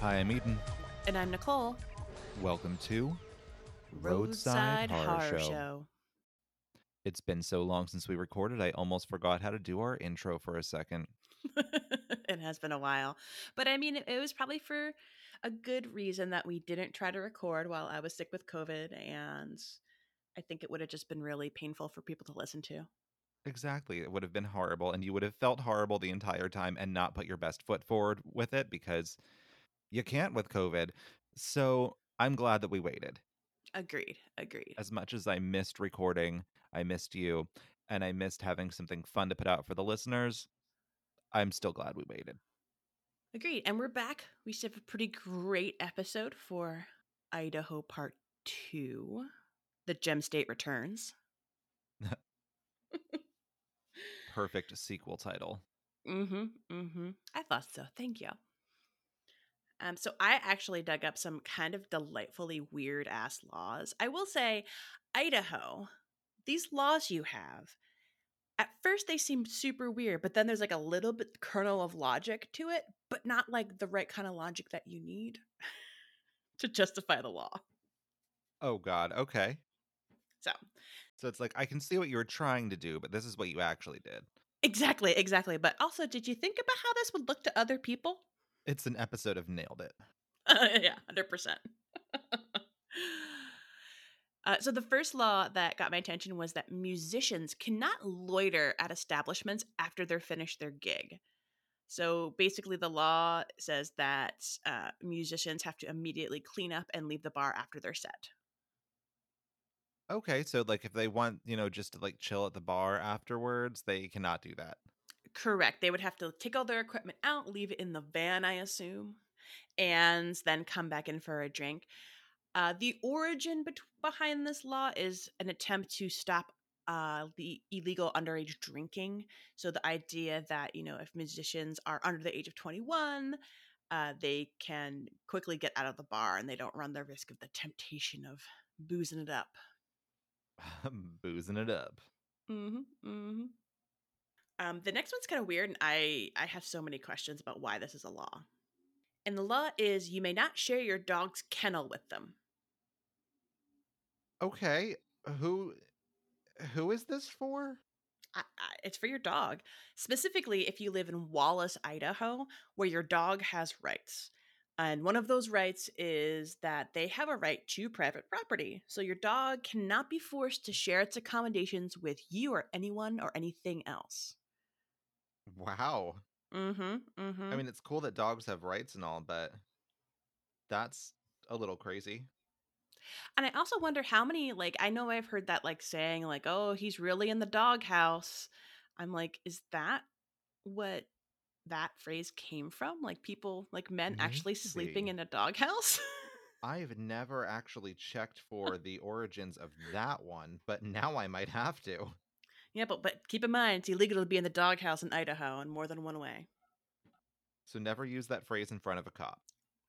Hi, I'm Eden. And I'm Nicole. Welcome to Roadside, Horror, Show. It's been so long since we recorded, I almost forgot how to do our intro for a second. it has been a while. But I mean, it was probably for a good reason that we didn't try to record while I was sick with COVID. And I think it would have just been really painful for people to listen to. Exactly. It would have been horrible, and you would have felt horrible the entire time and not put your best foot forward with it because you can't with COVID. So I'm glad that we waited. Agreed. Agreed. As much as I missed recording, I missed you, and I missed having something fun to put out for the listeners, I'm still glad we waited. Agreed. And we're back. We should have a pretty great episode for Idaho Part 2. The Gem State returns. Perfect sequel title. Mm-hmm. Mm-hmm. I thought so. Thank you. Um, so I actually dug up some kind of delightfully weird ass laws. I will say, Idaho, these laws you have, at first they seem super weird, but then there's like a little bit kernel of logic to it, but not like the right kind of logic that you need to justify the law. Oh God. Okay. So, so it's like I can see what you were trying to do, but this is what you actually did. Exactly, exactly. But also, did you think about how this would look to other people? It's an episode of Nailed It. Uh, yeah, hundred percent. Uh, so the first law that got my attention was that musicians cannot loiter at establishments after they're finished their gig. So basically, the law says that uh, musicians have to immediately clean up and leave the bar after their set. Okay, so like if they want, you know, just to like chill at the bar afterwards, they cannot do that. Correct. They would have to take all their equipment out, leave it in the van, I assume, and then come back in for a drink. Uh, the origin be- behind this law is an attempt to stop uh, the illegal underage drinking. So the idea that you know if musicians are under the age of twenty one, uh, they can quickly get out of the bar and they don't run the risk of the temptation of boozing it up. boozing it up. Mm-hmm. Mm-hmm. Um, the next one's kind of weird, and I I have so many questions about why this is a law. And the law is you may not share your dog's kennel with them. Okay, who who is this for? I, I, it's for your dog, specifically if you live in Wallace, Idaho, where your dog has rights. And one of those rights is that they have a right to private property. So your dog cannot be forced to share its accommodations with you or anyone or anything else. Wow. Mm-hmm. Mm-hmm. I mean, it's cool that dogs have rights and all, but that's a little crazy. And I also wonder how many like I know I've heard that like saying like, "Oh, he's really in the doghouse." I'm like, is that what that phrase came from? Like people, like men actually sleeping in a doghouse? I've never actually checked for the origins of that one, but now I might have to. Yeah, but but keep in mind, it's illegal to be in the doghouse in Idaho in more than one way. So never use that phrase in front of a cop.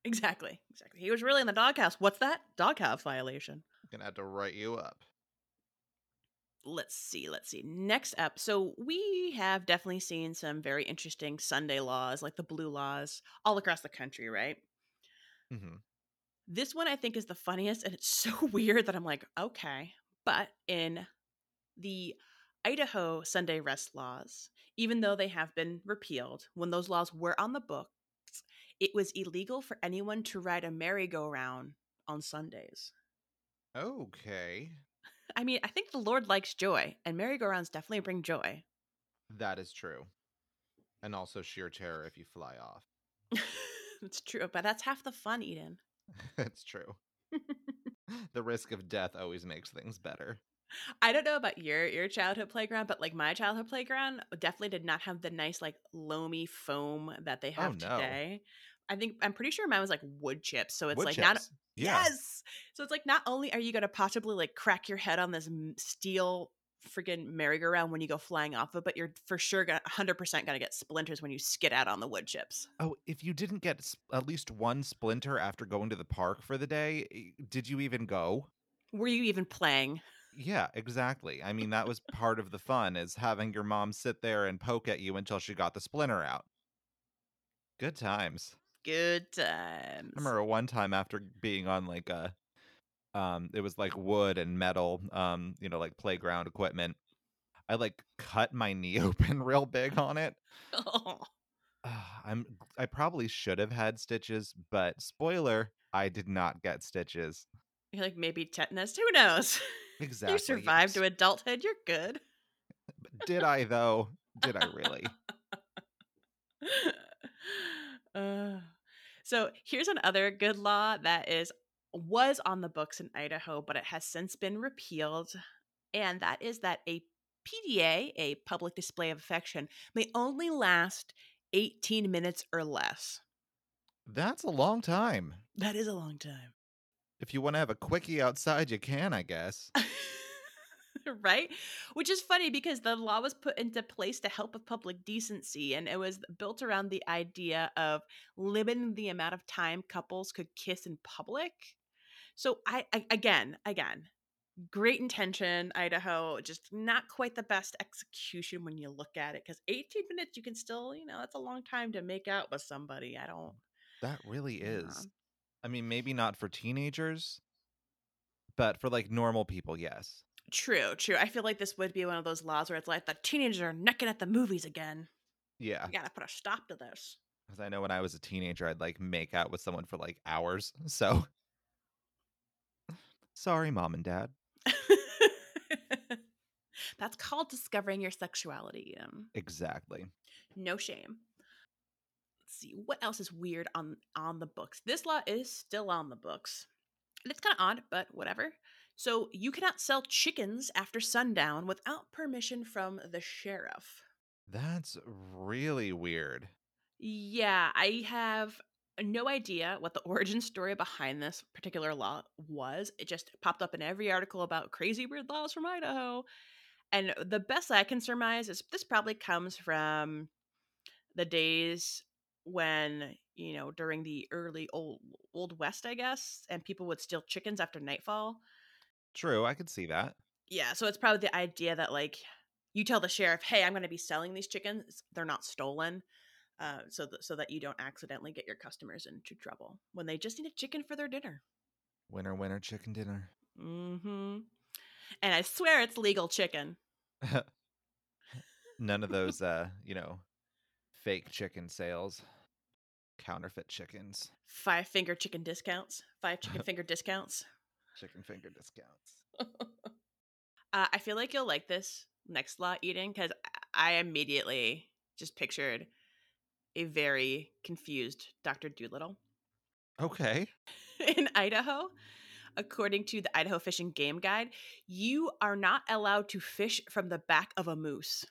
Exactly, exactly. He was really in the doghouse. What's that? Doghouse violation. I'm gonna have to write you up. let's see let's see next up so we have definitely seen some very interesting sunday laws like the blue laws all across the country right Mm-hmm. this one i think is the funniest and it's so weird that i'm like okay but in the idaho sunday rest laws even though they have been repealed when those laws were on the books it was illegal for anyone to ride a merry-go-round on sundays Okay, i mean i think the lord likes joy and merry-go-rounds definitely bring joy that is true, and also sheer terror if you fly off. it's true, but that's half the fun, Eden. it's true. the risk of death always makes things better. I don't know about your your childhood playground, but like my childhood playground definitely did not have the nice like loamy foam that they oh, have Oh, no. today. I think I'm pretty sure mine was like wood chips, so it's Wood like not. Yeah. yes. So it's like not only are you going to possibly like crack your head on this steel freaking merry-go-round when you go flying off of it, but you're for sure gonna 100% gonna get splinters when you skid out on the wood chips. Oh, if you didn't get at least one splinter after going to the park for the day, eh, did you even go? Were you even playing? Yeah, exactly. I mean, that was part of the fun is having your mom sit there and poke at you until she got the splinter out. Good times. Good times. I remember one time after being on like a um it was like wood and metal, um, you know, like playground equipment. I like cut my knee open real big on it. Oh. I'm I probably should have had stitches, but spoiler, I did not get stitches. You're like maybe tetanus. Who knows? Exactly. you survived yes. to adulthood. You're good. Did I though? Did I really? Uh, so here's another good law that is was on the books in Idaho, but it has since been repealed, and that is that a PDA, a public display of affection, may only last 18 minutes or less. That's a long time. That is a long time. If you want to have a quickie outside, you can, I guess. right? Which is funny because the law was put into place to help with public decency and it was built around the idea of limiting the amount of time couples could kiss in public. So I, I again, again, great intention, Idaho, just not quite the best execution when you look at it cuz 18 minutes you can still, you know, that's a long time to make out with somebody. I don't That really is. I mean, maybe not for teenagers, but for like normal people, yes. True, true. I feel like this would be one of those laws where it's like the teenagers are necking at the movies again. Yeah. You gotta put a stop to this. Because I know when I was a teenager, I'd like make out with someone for like hours. So sorry, mom and dad. That's called discovering your sexuality. Exactly. no shame. Let's see what else is weird on on the books. This law is still on the books. And it's kind of odd, but whatever. So you cannot sell chickens after sundown without permission from the sheriff. That's really weird. Yeah, I have no idea what the origin story behind this particular law was. It just popped up in every article about crazy weird laws from Idaho. And the best I can surmise is this probably comes from the days when, you know, during the early old old west, I guess, and people would steal chickens after nightfall. True, I could see that. Yeah, so it's probably the idea that like you tell the sheriff, "Hey, I'm going to be selling these chickens. They're not stolen." Uh, so th- so that you don't accidentally get your customers into trouble when they just need a chicken for their dinner. Winner, winner, chicken dinner. Mm-hmm. And I swear it's legal chicken. None of those, uh, you know, fake chicken sales, counterfeit chickens, Five finger chicken discounts. Five chicken finger discounts. chicken finger discounts. Uh, I feel like you'll like this next law Eden because I immediately just pictured a very confused Dr. Dolittle. Okay. in Idaho, according to the Idaho Fish and Game Guide, you are not allowed to fish from the back of a moose.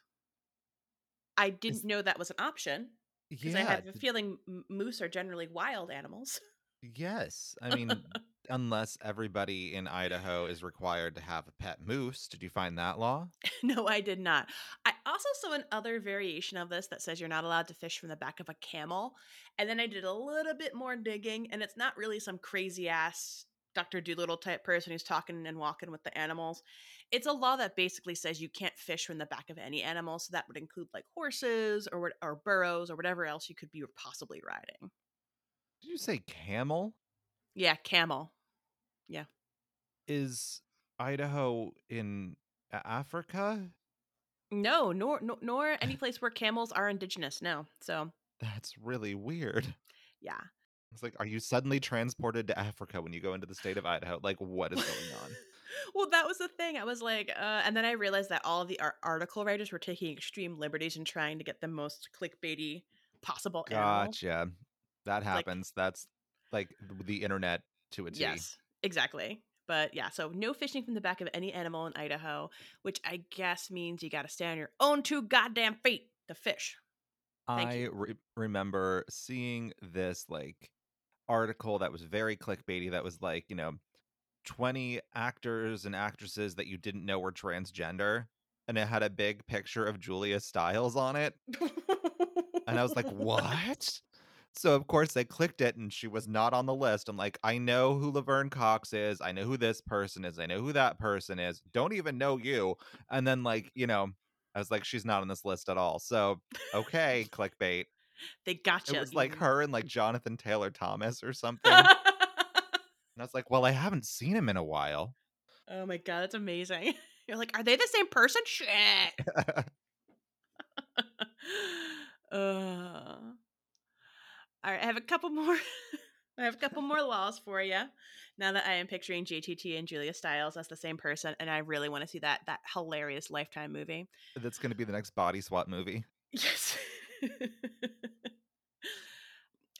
I didn't know that was an option because I have a feeling moose are generally wild animals. Yes. I mean, unless everybody in Idaho is required to have a pet moose. Did you find that law? no, I did not. I also saw another variation of this that says you're not allowed to fish from the back of a camel. And then I did a little bit more digging, and it's not really some crazy ass Dr. Dolittle type person who's talking and walking with the animals. It's a law that basically says you can't fish from the back of any animal. So that would include like horses or, or burros or whatever else you could be possibly riding. Did you say camel? Yeah, camel. Yeah. Is Idaho in Africa? No, nor, nor, nor any place where camels are indigenous. No. So That's really weird. yeah. It's like, are you suddenly transported to Africa when you go into the state of Idaho? Like, what is going on? well, that was the thing. I was like, uh, and then I realized that all of the ar- article writers were taking extreme liberties and trying to get the most clickbaity possible animal. Gotcha. That happens. That's like the internet to a T. Yes, exactly. But yeah, so no fishing from the back of any animal in Idaho, which I guess means you got to stay on your own two goddamn feet to fish. Thank I re- remember seeing this like article that was very clickbaity that was like, you know, 20 actors and actresses that you didn't know were transgender and it had a big picture of Julia Stiles on it and I was like, "What?" So of course I clicked it and she was not on the list. I'm like, "I know who Laverne Cox is. I know who this person is. I know who that person is. Don't even know you." And then like, you know, I was like, "She's not on this list at all." So, okay, clickbait. They gotcha. It was like her and like Jonathan Taylor Thomas or something. and I was like, well, I haven't seen him in a while. oh my god, that's amazing. You're like, are they the same person? Shit. uh, all right, I have a couple more. I have a couple more laws for you. Now that I am picturing JTT and Julia Stiles as the same person, and I really want to see that that hilarious Lifetime movie. That's going to be the next body swap movie. Yes.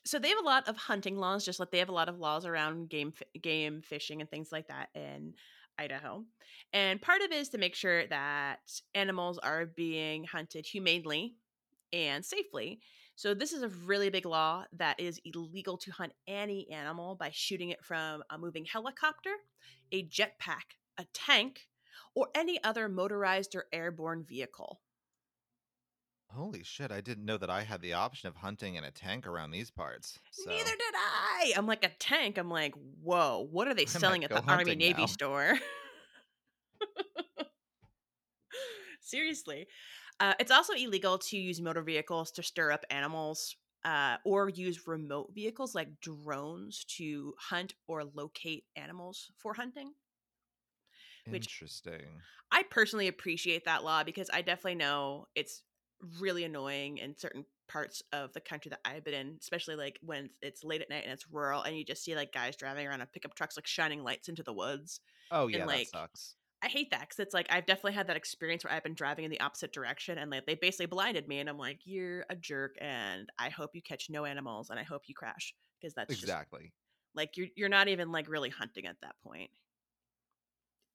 So they have a lot of hunting laws, just like they have a lot of laws around game game fishing and things like that in Idaho. And part of it is to make sure that animals are being hunted humanely and safely. So this is a really big law that is illegal to hunt any animal by shooting it from a moving helicopter, a jetpack, a tank, or any other motorized or airborne vehicle. Holy shit, I didn't know that I had the option of hunting in a tank around these parts. So. Neither did I. I'm like a tank. I'm like, whoa, what are they I selling at the Army Navy now. store? Seriously. Uh, it's also illegal to use motor vehicles to stir up animals uh, or use remote vehicles like drones to hunt or locate animals for hunting. which- Interesting. I personally appreciate that law because I definitely know it's really annoying in certain parts of the country that I've been in, especially like when it's late at night and it's rural and you just see like guys driving around on pickup trucks like shining lights into the woods. Oh yeah, like, that sucks. I hate that because it's like I've definitely had that experience where I've been driving in the opposite direction and like they basically blinded me and I'm like, you're a jerk and I hope you catch no animals and I hope you crash because that's just Exactly. like you're you're not even like really hunting at that point,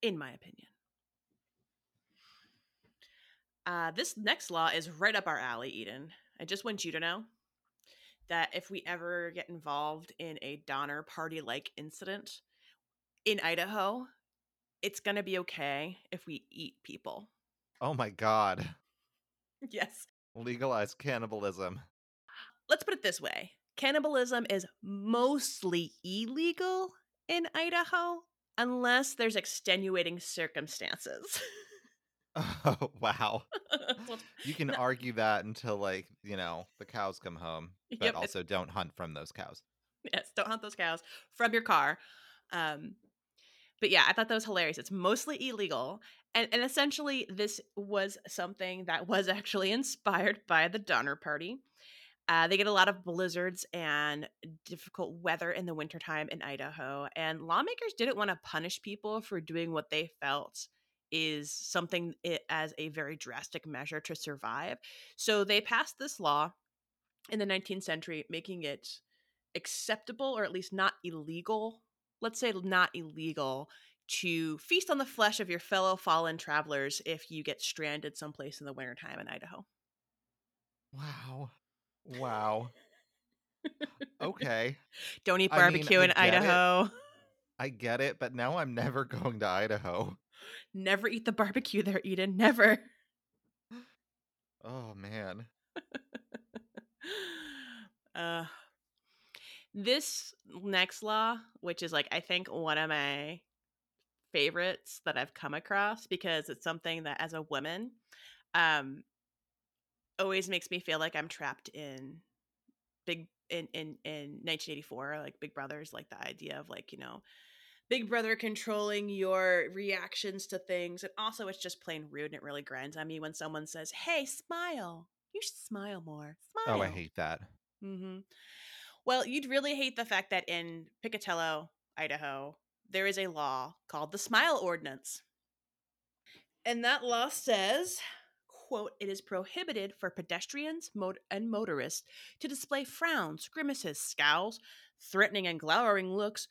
in my opinion. Uh, this next law is right up our alley, Eden. I just want you to know that if we ever get involved in a Donner Party like incident in Idaho, it's gonna be okay if we eat people. Oh my god. Yes. Legalize cannibalism. Let's put it this way cannibalism is mostly illegal in Idaho unless there's extenuating circumstances. Oh wow. Well, You can No. argue that until like, you know, the cows come home. But Yep, also don't hunt from those cows. yes, don't hunt those cows from your car. Um, but yeah, I thought that was hilarious. It's mostly illegal. And, and essentially, this was something that was actually inspired by the Donner Party. Uh, they get a lot of blizzards and difficult weather in the wintertime in Idaho. And lawmakers didn't want to punish people for doing what they felt is something as a very drastic measure to survive. So they passed this law in the 19th century, making it acceptable or at least not illegal. Let's say not illegal to feast on the flesh of your fellow fallen travelers if you get stranded someplace in the wintertime in Idaho. Wow. Wow. Okay. Don't eat I mean, barbecue I in get it. Idaho. I get it, but now I'm never going to Idaho. Never eat the barbecue there, Eden. Never. Oh man. uh, this next law, which is like I think one of my favorites that I've come across because it's something that as a woman, um, always makes me feel like I'm trapped in big in in in 1984, like Big Brother's like the idea of like you know. Big Brother controlling your reactions to things. And also, it's just plain rude and it really grinds on me when someone says, Hey, smile. You should smile more. Smile. Oh, I hate that. mm-hmm. Well, you'd really hate the fact that in Pocatello Idaho, there is a law called the Smile Ordinance. And that law says, quote, it is prohibited for pedestrians mot- and motorists to display frowns, grimaces, scowls, threatening and glowering looks,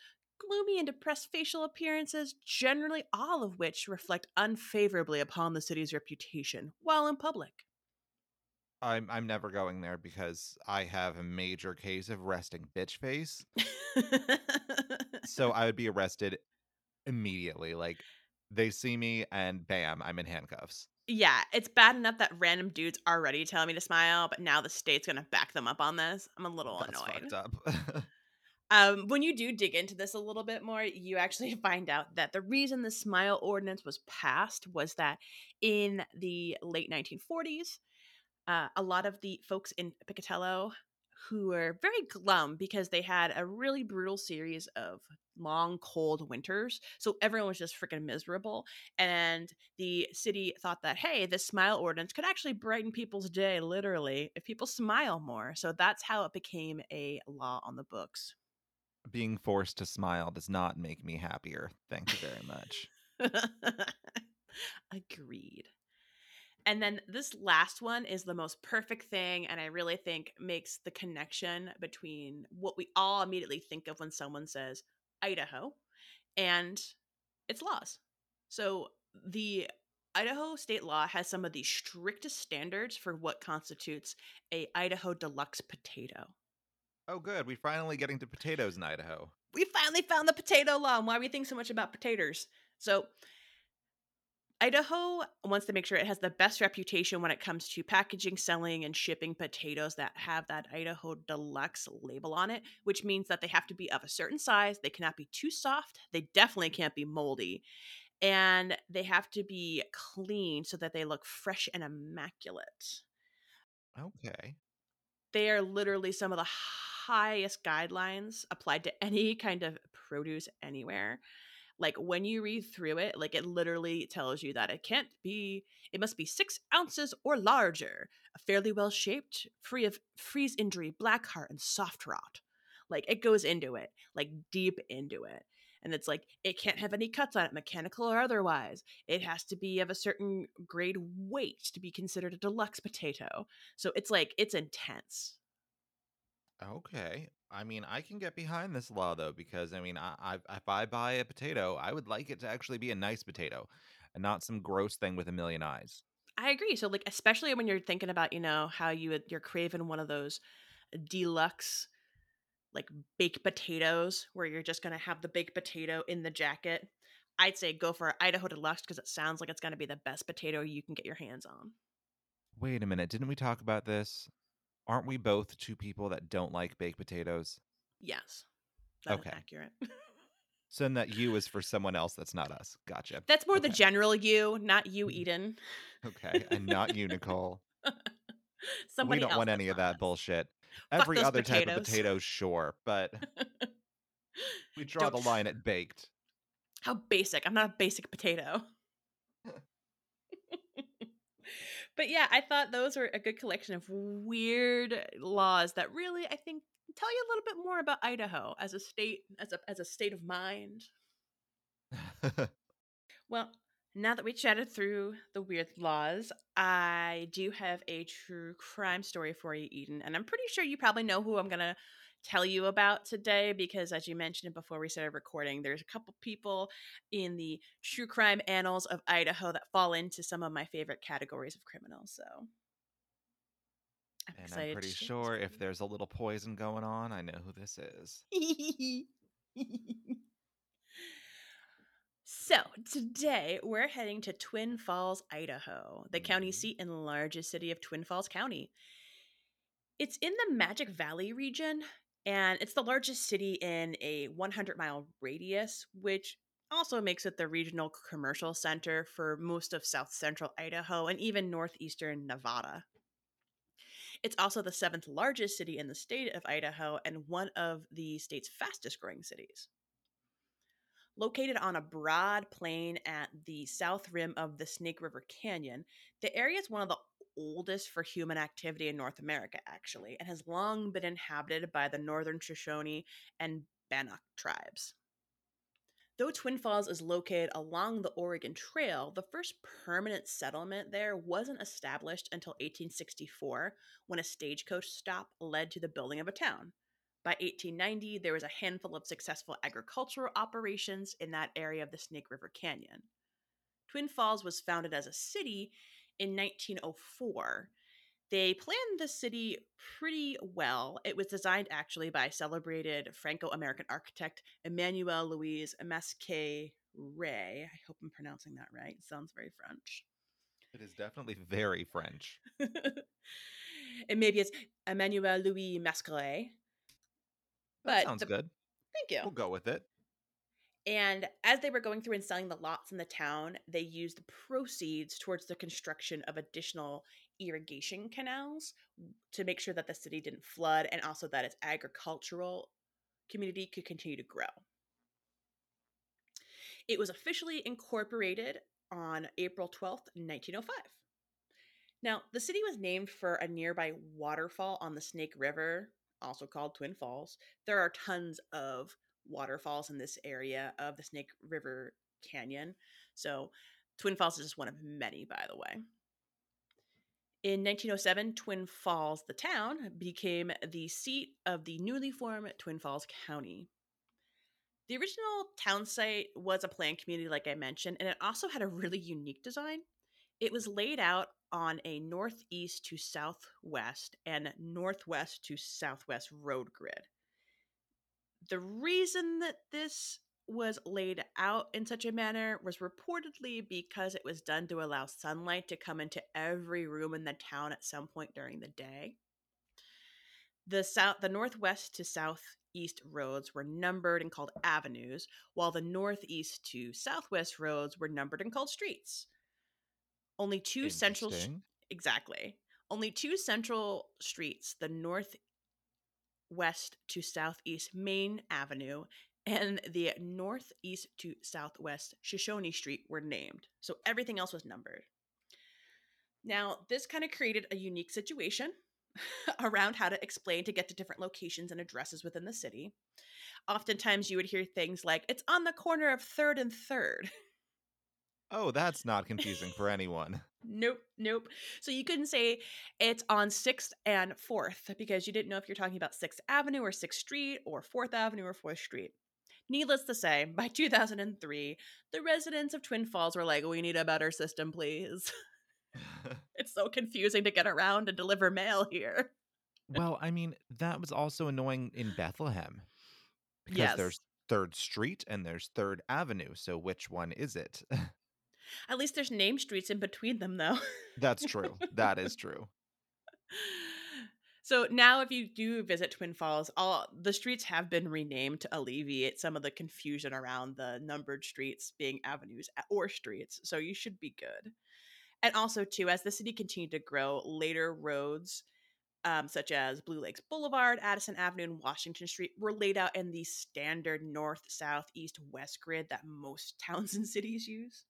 gloomy and depressed facial appearances, generally all of which reflect unfavorably upon the city's reputation while in public. I'm I'm never going there because I have a major case of resting bitch face. So I would be arrested immediately. Like they see me and bam, I'm in handcuffs. yeah, it's bad enough that random dudes already tell me to smile, but now the state's gonna back them up on this. I'm a little That's annoyed. Um, when you do dig into this a little bit more, you actually find out that the reason the Smile Ordinance was passed was that in the late 1940s, uh, a lot of the folks in Pocatello who were very glum because they had a really brutal series of long, cold winters. So everyone was just freaking miserable. And the city thought that, hey, this smile ordinance could actually brighten people's day, literally, if people smile more. So that's how it became a law on the books. Being forced to smile does not make me happier. Thank you very much. Agreed. And then this last one is the most perfect thing, and I really think makes the connection between what we all immediately think of when someone says Idaho and its laws. So, the Idaho state law has some of the strictest standards for what constitutes a Idaho deluxe potato. Oh, good. We're finally getting to potatoes in Idaho. We finally found the potato law and why we think so much about potatoes. So, Idaho wants to make sure it has the best reputation when it comes to packaging, selling, and shipping potatoes that have that Idaho Deluxe label on it, which means that they have to be of a certain size. They cannot be too soft. They definitely can't be moldy. And they have to be clean so that they look fresh and immaculate. Okay. They are literally some of the highest guidelines applied to any kind of produce anywhere. Like when you read through it like it literally tells you that it can't be it must be six ounces or larger A fairly well shaped free of freeze injury black heart and soft rot. Like it goes into it like deep into it. And it's like it can't have any cuts on it mechanical or otherwise. It has to be of a certain grade weight to be considered a deluxe potato. So it's like it's intense Okay. I mean, I can get behind this law though, because I mean, I, I if I buy a potato, I would like it to actually be a nice potato, and not some gross thing with a million eyes. I agree. So like especially when you're thinking about, you know, how you would you're craving one of those deluxe like baked potatoes where you're just going to have the baked potato in the jacket. I'd say go for Idaho Deluxe because it sounds like it's going to be the best potato you can get your hands on. Wait a minute, didn't we talk about this? Aren't we both two people that don't like baked potatoes? Yes. That Okay. accurate. So then that you is for someone else that's not us. Gotcha. That's more the general you, not you, Mhm. Eden. Okay. And not you, Nicole. Somebody we don't want any of that us. bullshit. Fuck Every other type of potatoes. potato, sure, but we draw Don't- the line at baked. How basic. I'm not a basic potato. But yeah, I thought those were a good collection of weird laws that really, I think, tell you a little bit more about Idaho as a state, as a as a state of mind. Well, now that we chatted through the weird laws, I do have a true crime story for you, Eden. And I'm pretty sure you probably know who I'm going to tell you about today because, as you mentioned before we started recording, there's a couple people in the true crime annals of Idaho that fall into some of my favorite categories of criminals. So. I'm and excited I'm pretty sure if there's a little poison going on, I know who this is. So, today we're heading to Twin Falls, Idaho, the county Mhm. seat and largest city of Twin Falls County. It's in the Magic Valley region, and it's the largest city in a 100 mile radius, which also makes it the regional commercial center for most of south central Idaho and even northeastern Nevada. It's also the seventh largest city in the state of Idaho and one of the state's fastest growing cities. Located on a broad plain at the south rim of the Snake River Canyon, the area is one of the oldest for human activity in North America, actually, and has long been inhabited by the Northern Shoshone and Bannock tribes. Though Twin Falls is located along the Oregon Trail, the first permanent settlement there wasn't established until 1864 when a stagecoach stop led to the building of a town. By 1890, there was a handful of successful agricultural operations in that area of the Snake River Canyon. Twin Falls was founded as a city in 1904. They planned the city pretty well. It was designed actually by celebrated Franco American architect Emmanuel Louise Masquet Ray. I hope I'm pronouncing that right. It sounds very French. It is definitely very French. and maybe it's Emmanuel Louis Masquet. That But sounds the- good. Thank you. We'll go with it. And as they were going through and selling the lots in the town, they used the proceeds towards the construction of additional irrigation canals to make sure that the city didn't flood and also that its agricultural community could continue to grow. It was officially incorporated on April 12th, 1905. Now, the city was named for a nearby waterfall on the Snake River, also called Twin Falls. There are tons of waterfalls in this area of the Snake River Canyon. So, Twin Falls is just one of many, by the way. In 1907, Twin Falls, the town, became the seat of the newly formed Twin Falls County. The original town site was a planned community, like I mentioned, and it also had a really unique design. It was laid out on a northeast to southwest and northwest to southwest road grid. The reason that this was laid out in such a manner was reportedly because it was done to allow sunlight to come into every room in the town at some point during the day. The south the northwest to southeast roads were numbered and called avenues, while the northeast to southwest roads were numbered and called streets. Only two central exactly. Only two central streets, the northwest to southeast Main Avenue and the northeast to southwest Shoshone Street were named. So everything else was numbered. Now, this kind of created a unique situation around how to explain to get to different locations and addresses within the city. Oftentimes, you would hear things like, it's on the corner of 3rd and 3rd. Oh, that's not confusing for anyone. Nope, nope. So you couldn't say it's on 6th and 4th because you didn't know if you're talking about 6th Avenue or 6th Street or 4th Avenue or 4th Street. Needless to say, by 2003, the residents of Twin Falls were like, we need a better system, please. it's so confusing to get around and deliver mail here. well, I mean, that was also annoying in Bethlehem because Yes. there's Third Street and there's Third Avenue. So which one is it? At least there's name streets in between them, though. That's true. That is true. So now, if you do visit Twin Falls, all the streets have been renamed to alleviate some of the confusion around the numbered streets being avenues or streets. So you should be good. And also, too, as the city continued to grow, later roads um, such as Blue Lakes Boulevard, Addison Avenue, and Washington Street were laid out in the standard north, south, east, west grid that most towns and cities use.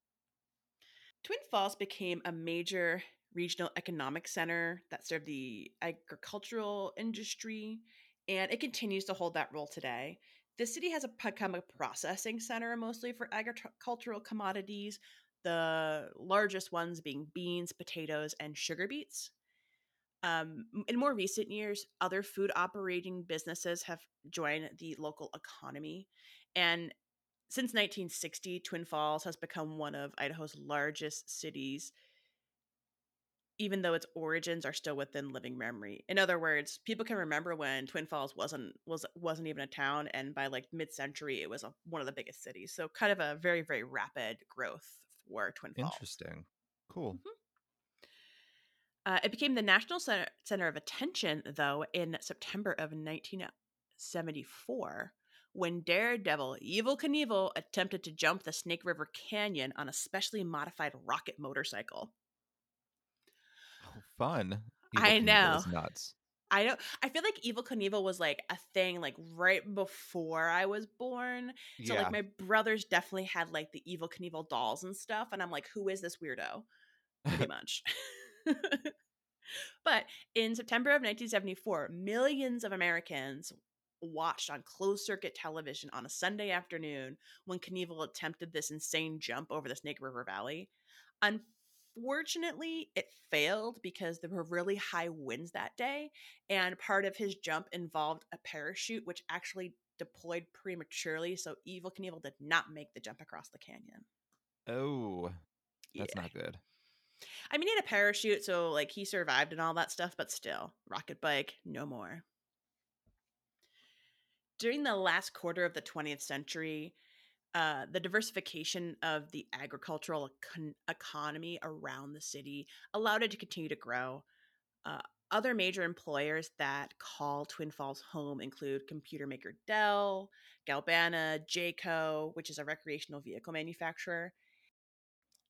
Twin Falls became a major regional economic center that served the agricultural industry, and it continues to hold that role today. The city has become a processing center mostly for agricultural commodities, the largest ones being beans, potatoes, and sugar beets. Um, in more recent years, other food operating businesses have joined the local economy. And since 1960, Twin Falls has become one of Idaho's largest cities, even though its origins are still within living memory. In other words, people can remember when Twin Falls wasn't was wasn't even a town, and by like mid-century, it was a, one of the biggest cities. So, kind of a very very rapid growth for Twin Falls. Interesting. Cool. Uh, it became the national center, center of attention, though, in September of 1974 when Daredevil Evel Knievel attempted to jump the Snake River Canyon on a specially modified rocket motorcycle. Oh, fun. I Knievel know. nuts. I don't. I feel like Evel Knievel was like a thing like right before I was born. So yeah. like my brothers definitely had like the Evel Knievel dolls and stuff, and I'm like, who is this weirdo? Pretty much. but in September of 1974, millions of Americans watched on closed circuit television on a Sunday afternoon when Knievel attempted this insane jump over the Snake River Valley. Unfortunately, it failed because there were really high winds that day, and part of his jump involved a parachute, which actually deployed prematurely. So Evel Knievel did not make the jump across the canyon. oh, that's Yeah. not good. I mean, he had a parachute, so like he survived and all that stuff, but still, rocket bike, no more. During the last quarter of the 20th century, uh, the diversification of the agricultural econ- economy around the city allowed it to continue to grow. Uh, other major employers that call Twin Falls home include computer maker Dell, Galbana, Jayco, which is a recreational vehicle manufacturer.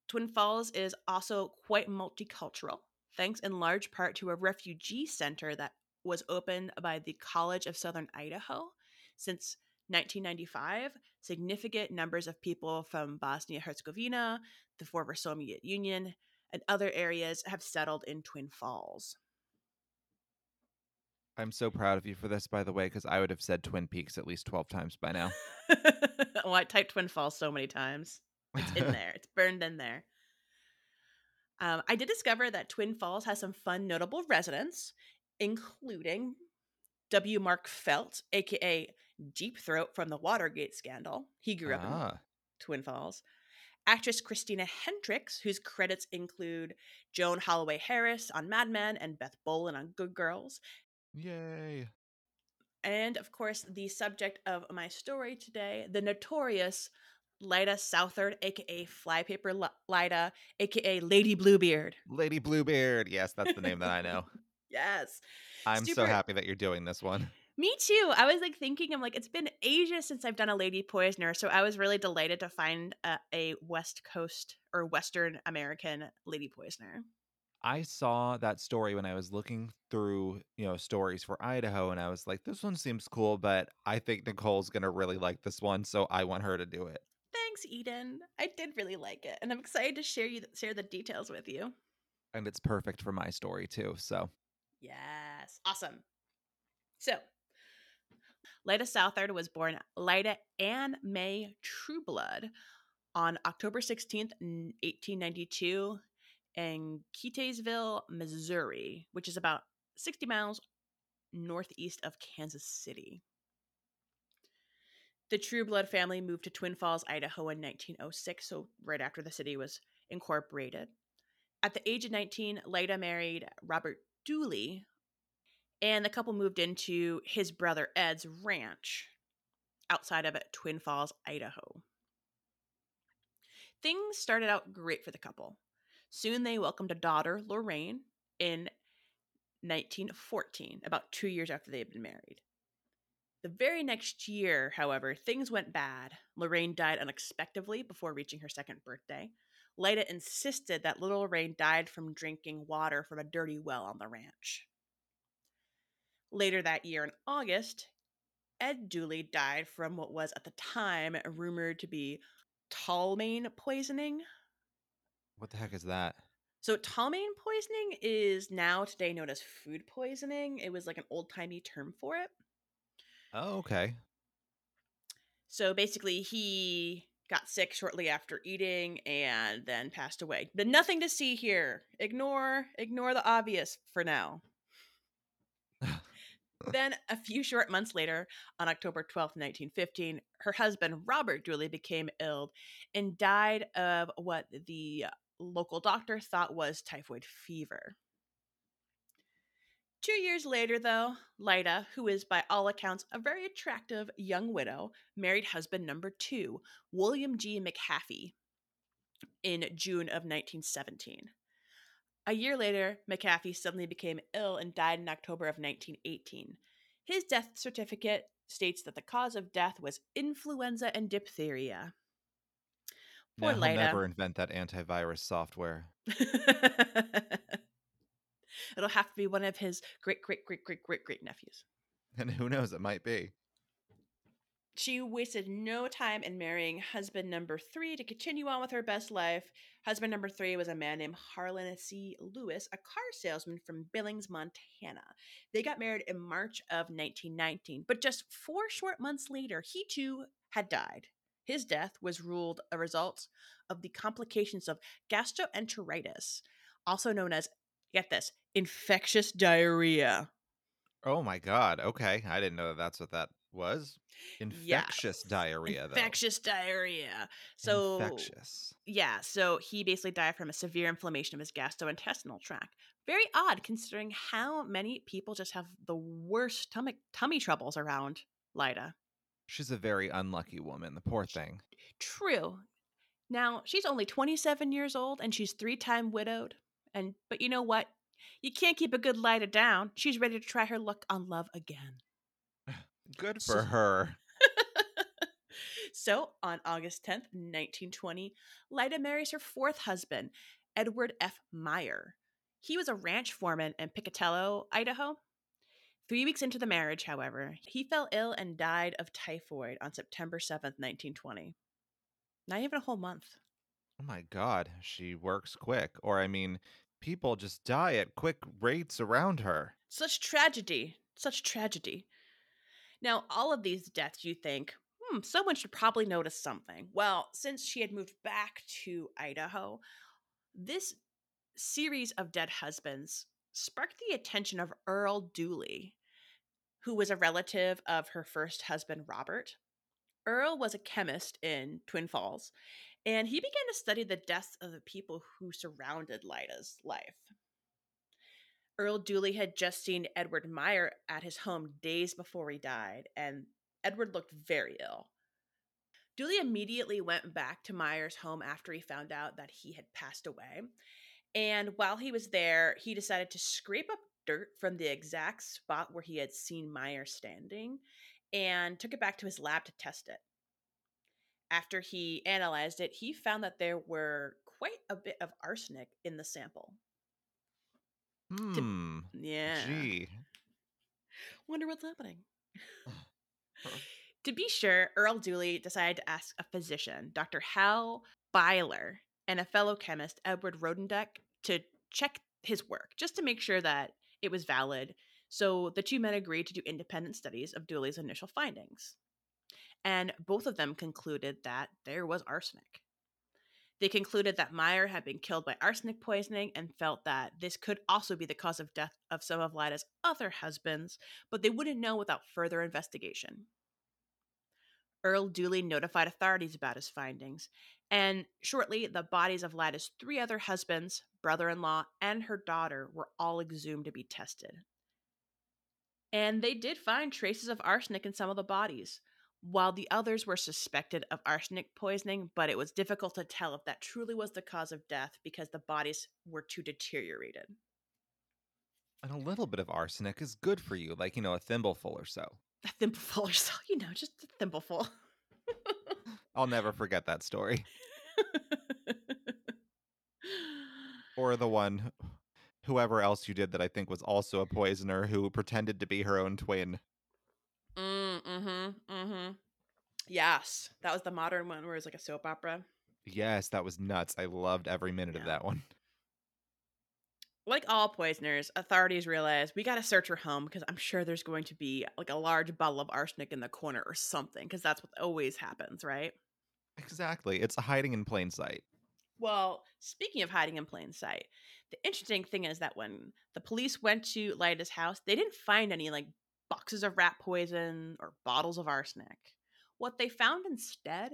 Twin Falls is also quite multicultural, thanks in large part to a refugee center that was opened by the College of Southern Idaho since 1995. Significant numbers of people from Bosnia Herzegovina, the former Soviet Union, and other areas have settled in Twin Falls. I'm so proud of you for this, by the way, because I would have said Twin Peaks at least 12 times by now. well, I typed Twin Falls so many times. It's in there, it's burned in there. Um, I did discover that Twin Falls has some fun, notable residents, including W. Mark Felt, aka Deep Throat from the Watergate scandal. He grew up ah, in Twin Falls. Actress Christina Hendricks, whose credits include Joan Holloway Harris on Mad Men and Beth Boland on Good Girls. yay. And of course, the subject of my story today, the notorious Lyda Southard, aka Flypaper Li- Lyda, aka Lady Bluebeard. Lady Bluebeard. Yes, that's the name that I know. Yes. I'm so happy that you're doing this one. Me too. I was like thinking, I'm like, it's been ages since I've done a Lady Poisoner, so I was really delighted to find a, a West Coast or Western American Lady Poisoner. I saw that story when I was looking through, you know, stories for Idaho, and I was like, this one seems cool, but I think Nicole's gonna really like this one, so I want her to do it. Thanks, Eden. I did really like it, and I'm excited to share you share the details with you. And it's perfect for my story too. So Yes, awesome. So, Lyda Southard was born Lyda Ann May Trueblood on October 16th, 1892, in Keytesville, Missouri, which is about 60 miles northeast of Kansas City. The Trueblood family moved to Twin Falls, Idaho in 1906, so right after the city was incorporated. At the age of 19, Lyda married Robert Dooley, and the couple moved into his brother Ed's ranch outside of Twin Falls, Idaho. Things started out great for the couple. Soon they welcomed a daughter, Lorraine, in 1914, about two years after they had been married. The very next year, however, things went bad. Lorraine died unexpectedly before reaching her second birthday. Lyda insisted that little Lorraine died from drinking water from a dirty well on the ranch. Later that year in August, Ed Dooley died from what was at the time rumored to be ptomaine poisoning. what the heck is that? So, ptomaine poisoning is now today known as food poisoning. It was like an old timey term for it. Oh, okay. So, basically, he got sick shortly after eating and then passed away. But nothing to see here. Ignore ignore the obvious for now. Then a few short months later, on October 12th, 1915, her husband Robert Dooley became ill and died of what the local doctor thought was typhoid fever. Two years later, though, Lyda, who is by all accounts a very attractive young widow, married husband number two, William G. McHaffie, in June of 1917. A year later, McAfee suddenly became ill and died in October of 1918. His death certificate states that the cause of death was influenza and diphtheria. Now Poor he'll never invent that antivirus software. It'll have to be one of his great, great, great, great, great, great nephews. And who knows, it might be. She wasted no time in marrying husband number three to continue on with her best life. Husband number three was a man named Harlan C. Lewis, a car salesman from Billings, Montana. They got married in March of 1919, but just four short months later, he too had died. His death was ruled a result of the complications of gastroenteritis, also known as, get this, infectious diarrhea. Oh my god. Okay. I didn't know that that's what that was. Infectious Yes. diarrhea, Infectious diarrhea. So Infectious. Yeah, so he basically died from a severe inflammation of his gastrointestinal tract. Very odd considering how many people just have the worst tummy tummy troubles around Lyda. She's a very unlucky woman, the poor thing. True. Now, she's only 27 years old and she's three-time widowed. And but you know what? You can't keep a good Lyda down. She's ready to try her luck on love again. Good for her. so, on August 10th, 1920, Lyda marries her fourth husband, Edward F. Meyer. He was a ranch foreman in Pocatello, Idaho. Three weeks into the marriage, however, he fell ill and died of typhoid on September 7th, 1920. Not even a whole month. Oh my god, she works quick. Or I mean, people just die at quick rates around her. Such tragedy. Such tragedy. Now, all of these deaths, you think, hmm, someone should probably notice something. Well, since she had moved back to Idaho, this series of dead husbands sparked the attention of Earl Dooley, who was a relative of her first husband, Robert. Earl was a chemist in Twin Falls, and he began to study the deaths of the people who surrounded Lyda's life. Earl Dooley had just seen Edward Meyer at his home days before he died, and Edward looked very ill. Dooley immediately went back to Meyer's home after he found out that he had passed away. And while he was there, he decided to scrape up dirt from the exact spot where he had seen Meyer standing and took it back to his lab to test it. After he analyzed it, he found that there were quite a bit of arsenic in the sample. Hmm. Yeah. Gee. Wonder what's happening. to be sure, Earl Dooley decided to ask a physician, Dr. Hal Byler, and a fellow chemist, Edward Rodendeck, to check his work just to make sure that it was valid. So the two men agreed to do independent studies of Dooley's initial findings. And both of them concluded that there was arsenic. They concluded that Meyer had been killed by arsenic poisoning and felt that this could also be the cause of death of some of Lyda's other husbands, but they wouldn't know without further investigation. Earl Dooley notified authorities about his findings, and shortly the bodies of Lyda's three other husbands, brother in law, and her daughter were all exhumed to be tested. And they did find traces of arsenic in some of the bodies, while the others were suspected of arsenic poisoning, but it was difficult to tell if that truly was the cause of death because the bodies were too deteriorated. And a little bit of arsenic is good for you, like, you know, a thimbleful or so. A thimbleful or so, you know, just a thimbleful. I'll never forget that story. Or the one, whoever else you did that I think was also a poisoner who pretended to be her own twin. Mm, mm-hmm. Mm-hmm. Yes. That was the modern one where it was like a soap opera. Yes, that was nuts. I loved every minute of that one. Like all poisoners, authorities realize we got to search her home because I'm sure there's going to be like a large bottle of arsenic in the corner or something because that's what always happens, right? Exactly. It's hiding in plain sight. Well, speaking of hiding in plain sight, the interesting thing is that when the police went to Lyda's house, they didn't find any like boxes of rat poison or bottles of arsenic. What they found instead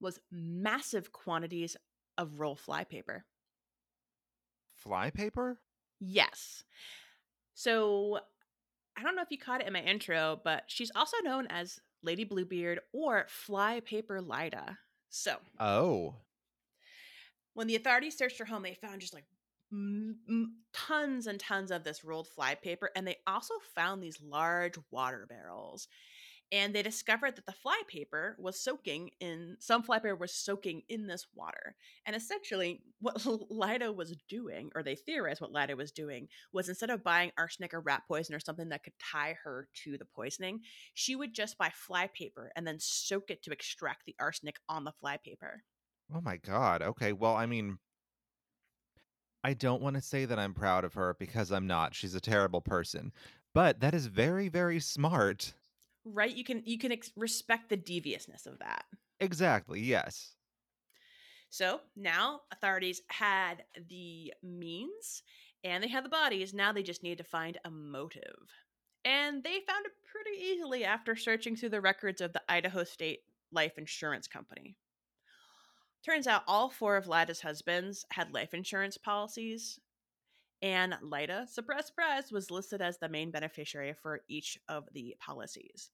was massive quantities of roll flypaper. Flypaper? Yes. So I don't know if you caught it in my intro, but she's also known as Lady Bluebeard or Flypaper Lyda. So Oh. when the authorities searched her home, they found just like tons and tons of this rolled flypaper, and they also found these large water barrels. And they discovered that the flypaper was soaking in some flypaper was soaking in this water. And essentially, what Lyda was doing, or they theorized what Lyda was doing, was instead of buying arsenic or rat poison or something that could tie her to the poisoning, she would just buy flypaper and then soak it to extract the arsenic on the flypaper. Oh my god. Okay. Well, I mean I don't want to say that I'm proud of her because I'm not. She's a terrible person. But that is very very smart. right you can you can ex- respect the deviousness of that Exactly. Yes. so now authorities had the means and they had the bodies now they just needed to find a motive and they found it pretty easily after searching through the records of the idaho state life insurance company turns out all four of lyda's husbands had life insurance policies and Lyda, surprise, surprise, was listed as the main beneficiary for each of the policies.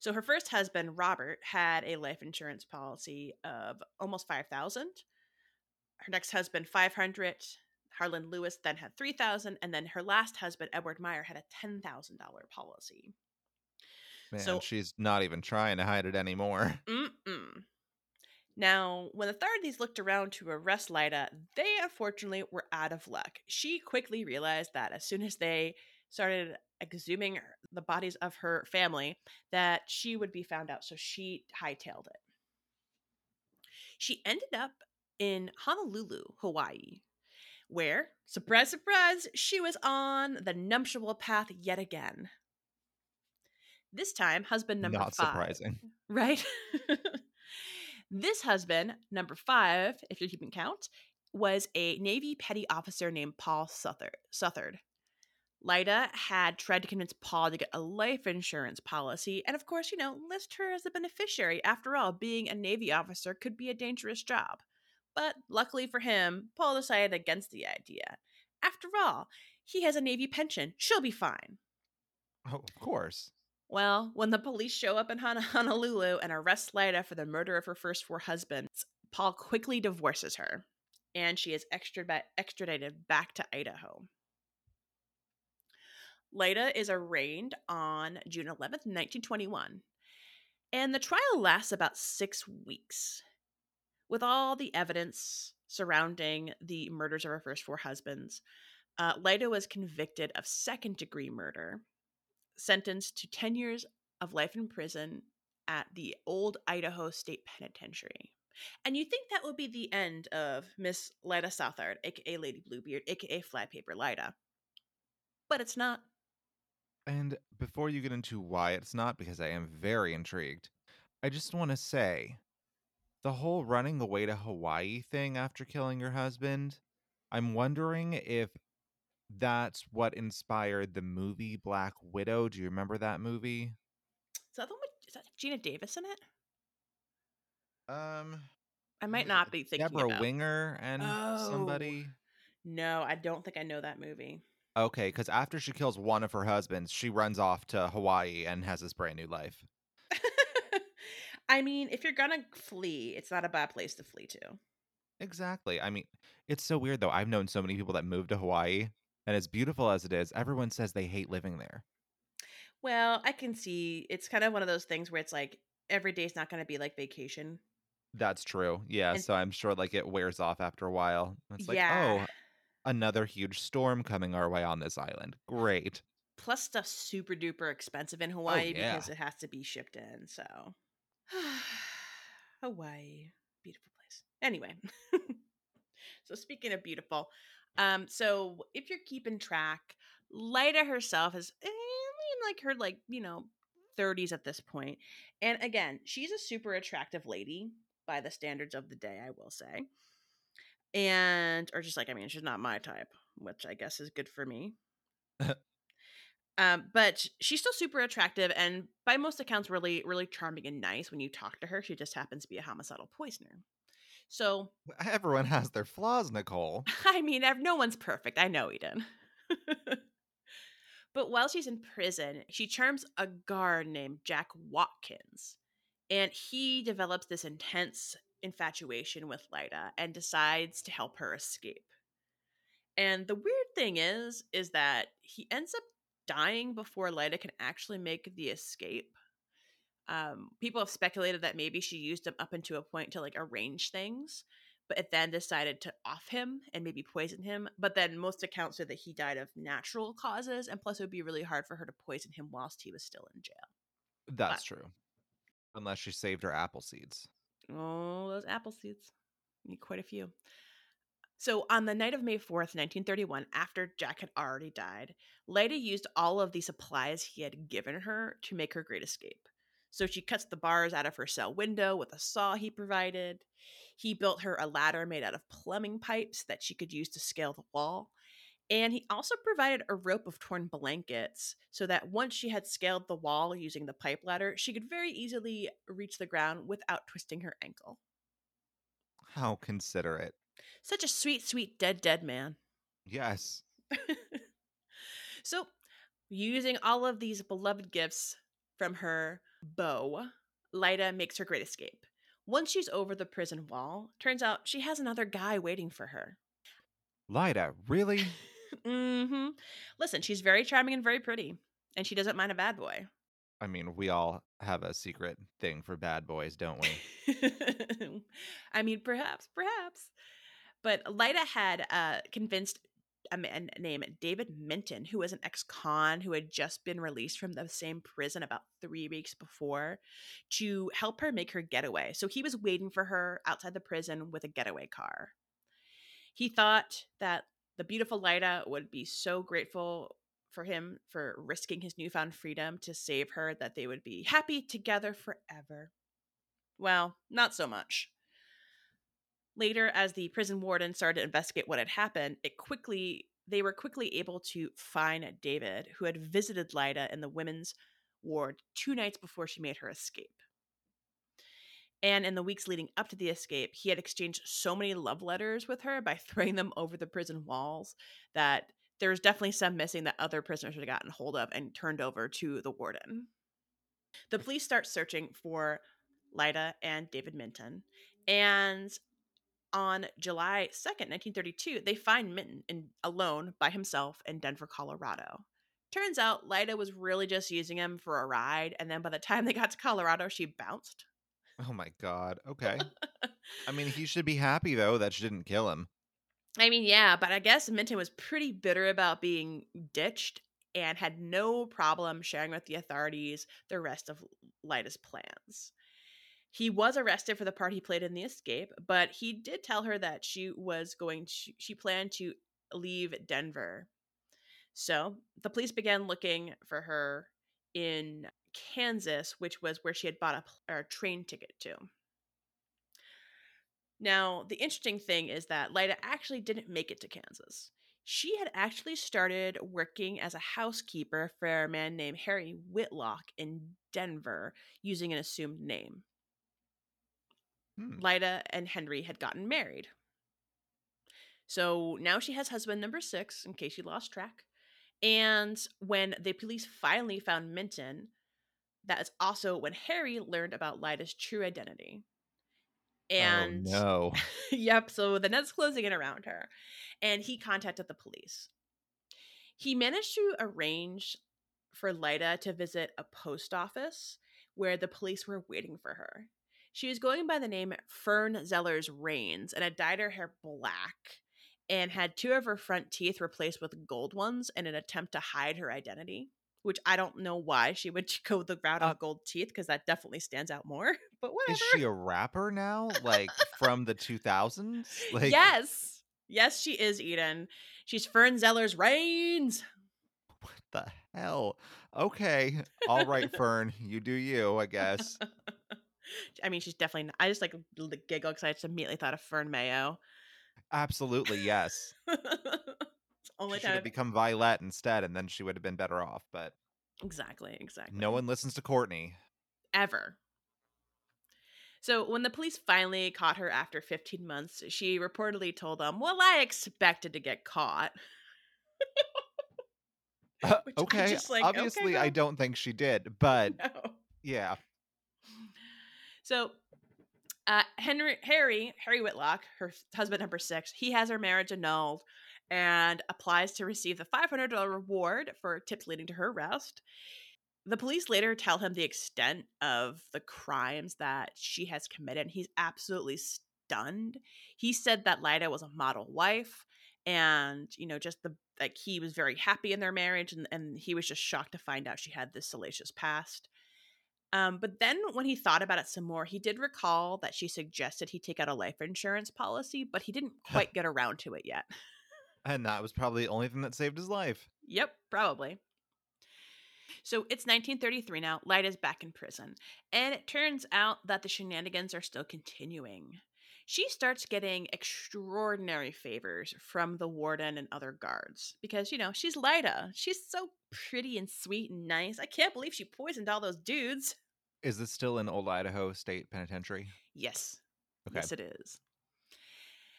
So her first husband, Robert, had a life insurance policy of almost 5000 Her next husband, 500 Harlan Lewis then had 3000 and then her last husband Edward Meyer had a $10,000 policy. Man, So- she's not even trying to hide it anymore. Mm-mm. Now, when the authorities looked around to arrest Lyda, they unfortunately were out of luck. She quickly realized that as soon as they started exhuming the bodies of her family, that she would be found out. So she hightailed it. She ended up in Honolulu, Hawaii, where, surprise, surprise, she was on the nuptial path yet again. This time, husband number not five. surprising. Right? this husband, number five, if you're keeping count, was a Navy petty officer named Paul Southard. Lyda had tried to convince Paul to get a life insurance policy, and of course, you know, list her as a beneficiary. After all, being a Navy officer could be a dangerous job. But luckily for him, Paul decided against the idea. After all, he has a Navy pension. She'll be fine. Oh, of course. Well, when the police show up in Honolulu and arrest Lyda for the murder of her first four husbands, Paul quickly divorces her, and she is extrad- extradited back to Idaho. Lyda is arraigned on June 11th, 1921, and the trial lasts about six weeks. With all the evidence surrounding the murders of her first four husbands, uh, Lyda was convicted of second degree murder sentenced to 10 years of life in prison at the old Idaho State Penitentiary. And you think that would be the end of Miss Lyda Southard, aka Lady Bluebeard, aka Flypaper Lyda. But it's not. And before you get into why it's not, because I am very intrigued, I just want to say the whole running away to Hawaii thing after killing your husband, I'm wondering if that's what inspired the movie Black Widow. Do you remember that movie? Is that the one? Is that Geena Davis in it? Um, I might not be thinking Deborah about. Winger and Oh. somebody. No, I don't think I know that movie. Okay, because after she kills one of her husbands, she runs off to Hawaii and has this brand new life. I mean, if you're gonna flee, it's not a bad place to flee to. Exactly. I mean, it's so weird though. I've known so many people that moved to Hawaii, and as beautiful as it is, everyone says they hate living there. Well, I can see it's kind of one of those things where it's like every day's not going to be like vacation. That's true. Yeah. And- so I'm sure like it wears off after a while. It's like, yeah. oh, another huge storm coming our way on this island. Great. Plus, stuff's super duper expensive in oh, Hawaii Oh, yeah. because it has to be shipped in. So, Hawaii, beautiful place. Anyway, so speaking of beautiful, um, so if you're keeping track, Lyda herself is eh, in like her like you know 30s at this point. point, and again, she's a super attractive lady by the standards of the day, I will say. And or just like I mean, she's not my type, which I guess is good for me. Um, but she's still super attractive and by most accounts really, really charming and nice when you talk to her. She just happens to be a homicidal poisoner. So, Everyone has their flaws, Nicole. I mean, no one's perfect. I know Eden. but while she's in prison, she charms a guard named Jack Watkins. And he develops this intense infatuation with Lyda and decides to help her escape. And the weird thing is, is that he ends up dying before Lyda can actually make the escape. Um, people have speculated that maybe she used him up into a point to like arrange things, but it then decided to off him and maybe poison him. But then most accounts say that he died of natural causes, and plus it would be really hard for her to poison him whilst he was still in jail. That's true. Unless she saved her apple seeds. Oh, those apple seeds. Need quite a few. So, on the night of May 4th, 1931, after Jack had already died, Lyda used all of the supplies he had given her to make her great escape. So, she cuts the bars out of her cell window with a saw he provided. He built her a ladder made out of plumbing pipes that she could use to scale the wall. And he also provided a rope of torn blankets so that once she had scaled the wall using the pipe ladder, she could very easily reach the ground without twisting her ankle. How considerate. Such a sweet, sweet, dead, dead man. Yes. so, using all of these beloved gifts from her bow, Lyda makes her great escape. Once she's over the prison wall, turns out she has another guy waiting for her. Lyda, really? mm-hmm. Listen, she's very charming and very pretty, and she doesn't mind a bad boy. I mean, we all have a secret thing for bad boys, don't we? I mean, perhaps, perhaps. But Lyda had uh, convinced a man named David Minton, who was an ex con who had just been released from the same prison about three weeks before, to help her make her getaway. So he was waiting for her outside the prison with a getaway car. He thought that the beautiful Lyda would be so grateful for him for risking his newfound freedom to save her that they would be happy together forever. Well, not so much. Later, as the prison warden started to investigate what had happened, it quickly they were quickly able to find David, who had visited Lyda in the women's ward two nights before she made her escape. And in the weeks leading up to the escape, he had exchanged so many love letters with her by throwing them over the prison walls that there was definitely some missing that other prisoners had gotten hold of and turned over to the warden. The police start searching for Lyda and David Minton, and on July 2nd, 1932, they find Minton in, alone by himself in Denver, Colorado. Turns out Lyda was really just using him for a ride, and then by the time they got to Colorado, she bounced. Oh my god. Okay. I mean, he should be happy though that she didn't kill him. I mean, yeah, but I guess Minton was pretty bitter about being ditched and had no problem sharing with the authorities the rest of Lyda's plans. He was arrested for the part he played in the escape, but he did tell her that she was going to, she planned to leave Denver. So the police began looking for her in Kansas, which was where she had bought a, a train ticket to. Now, the interesting thing is that Lyda actually didn't make it to Kansas. She had actually started working as a housekeeper for a man named Harry Whitlock in Denver using an assumed name. Hmm. Lyda and Henry had gotten married. So now she has husband number six, in case you lost track. And when the police finally found Minton, that is also when Harry learned about Lyda's true identity. Oh, And oh no. yep, so the net's closing in around her. And he contacted the police. He managed to arrange for Lyda to visit a post office where the police were waiting for her. She was going by the name Fern Zellers Rains and had dyed her hair black and had two of her front teeth replaced with gold ones in an attempt to hide her identity. Which I don't know why she would go the route of Uh, gold teeth because that definitely stands out more. But whatever. Is she a rapper now? Like from the 2000s? Like yes. Yes, she is Eden. She's Fern Zellers Rains. what the hell? Okay. All right, Fern, you do you, I guess. I mean, she's definitely. Not, I just like giggle because I just immediately thought of Fern Mayo. Absolutely, yes. only She should have become Violet instead, and then she would have been better off. But exactly, exactly. no one listens to Courtney. ever. So when the police finally caught her after 15 months, she reportedly told them, "Well, I expected to get caught." Uh, okay, like, okay, obviously, I don't think she did, but No. yeah. So, uh, Henry, Harry, Harry Whitlock, her husband number six, he has her marriage annulled and applies to receive the $500 reward for tips leading to her arrest. The police later tell him the extent of the crimes that she has committed. and He's absolutely stunned. He said that Lyda was a model wife and, you know, just the like he was very happy in their marriage and, and he was just shocked to find out she had this salacious past. Um, but then when he thought about it some more, he did recall that she suggested he take out a life insurance policy, but he didn't quite get around to it yet. And that was probably the only thing that saved his life. Yep, probably. So it's 1933 now. Lyda's back in prison. And it turns out that the shenanigans are still continuing. She starts getting extraordinary favors from the warden and other guards because, you know, she's Lyda. She's so pretty and sweet and nice. I can't believe she poisoned all those dudes. Is this still in Old Idaho State Penitentiary? Yes. Okay. Yes, it is.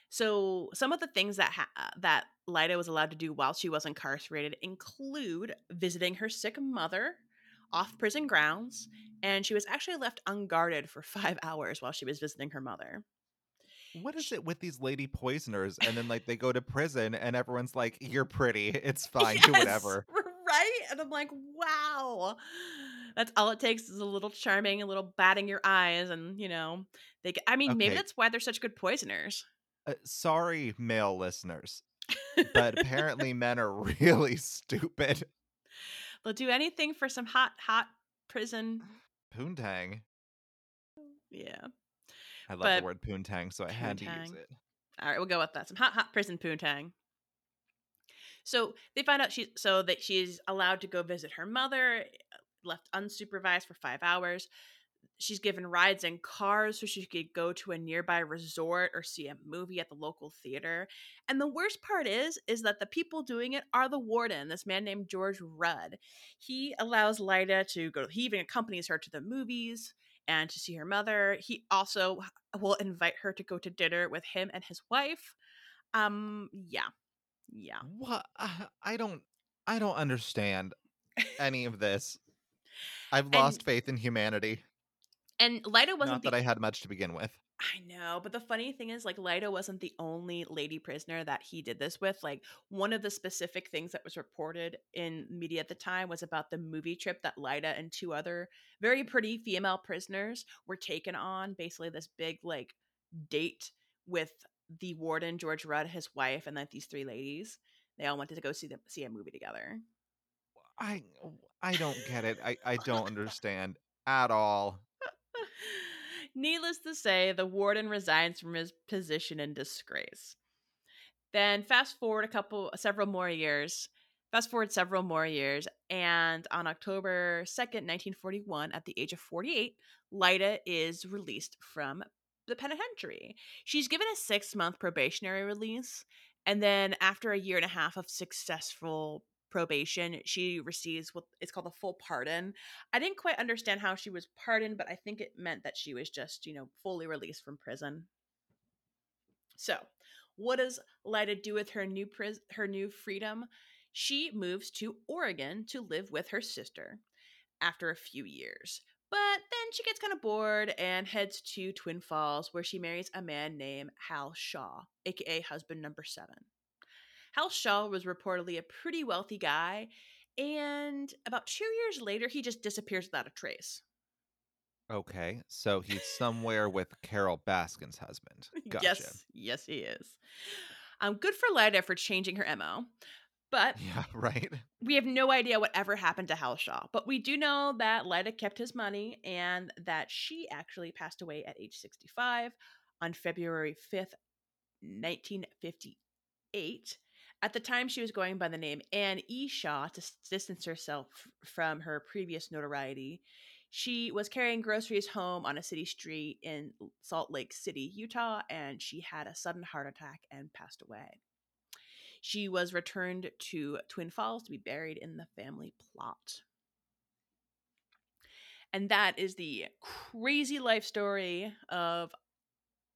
So some of the things that ha- uh, that Lyda was allowed to do while she was incarcerated include visiting her sick mother off prison grounds, and she was actually left unguarded for five hours while she was visiting her mother. What is it with these lady poisoners? And then like they go to prison and everyone's like, You're pretty. It's fine. Do whatever. Right? And I'm like, wow. That's all it takes is a little charming, a little batting your eyes, and you know, they. I mean, maybe that's why they're such good poisoners. Uh, sorry, male listeners. But apparently men are really stupid. They'll do anything for some hot, hot prison. Poontang. Yeah. I love But- the word poontang, so I had to use it. All right, we'll go with that. Some hot, hot prison poontang. So they find out she's so that she's allowed to go visit her mother, left unsupervised for five hours. She's given rides in cars so she could go to a nearby resort or see a movie at the local theater. And the worst part is, is that the people doing it are the warden, this man named George Rudd. He allows Lyda to go. He even accompanies her to the movies and to see her mother. He also will invite her to go to dinner with him and his wife. Um, yeah, yeah. What? I I don't. I don't understand any of this. I've lost faith in humanity. And Lyda wasn't Not the that I had much to begin with. I know, but the funny thing is, like, Lyda wasn't the only lady prisoner that he did this with. Like, one of the specific things that was reported in media at the time was about the movie trip that Lyda and two other very pretty female prisoners were taken on. Basically, this big, like, date with the warden, George Rudd, his wife, and like these three ladies. They all wanted to go see the see a movie together. I I don't get it. I I don't understand at all. Needless to say, the warden resigns from his position in disgrace. Then fast forward a couple several more years. Fast forward several more years, and on October 2nd, 1941, at the age of 48, Lyda is released from the penitentiary. She's given a six month probationary release, and then after a year and a half of successful probation, she receives what is called a full pardon. I didn't quite understand how she was pardoned, but I think it meant that she was just, you know, fully released from prison. So, what does Lyda do with her new pris- her new freedom? She moves to Oregon to live with her sister after a few years. But then she gets kind of bored and heads to Twin Falls, where she marries a man named Hal Shaw, aka husband number seven. Hal Shaw was reportedly a pretty wealthy guy, and about two years later, he just disappears without a trace. Okay, so he's somewhere with Carole Baskin's husband. Gotcha. Yes, yes, he is. Um, good for Lyda for changing her MO. But Yeah, right. we have no idea whatever happened to Hal Shaw. But we do know that Lyda kept his money and that she actually passed away at age 65 on February 5th, 1958. At the time, she was going by the name Anne E. Shaw to distance herself from her previous notoriety. She was carrying groceries home on a city street in Salt Lake City, Utah, and she had a sudden heart attack and passed away. She was returned to Twin Falls to be buried in the family plot. And that is the crazy life story of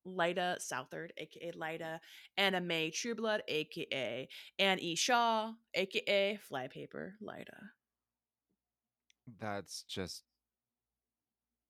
Lyda Southard, aka Lyda, Anna Mae Trueblood, aka Anne E. Shaw, aka Flypaper Lyda. That's just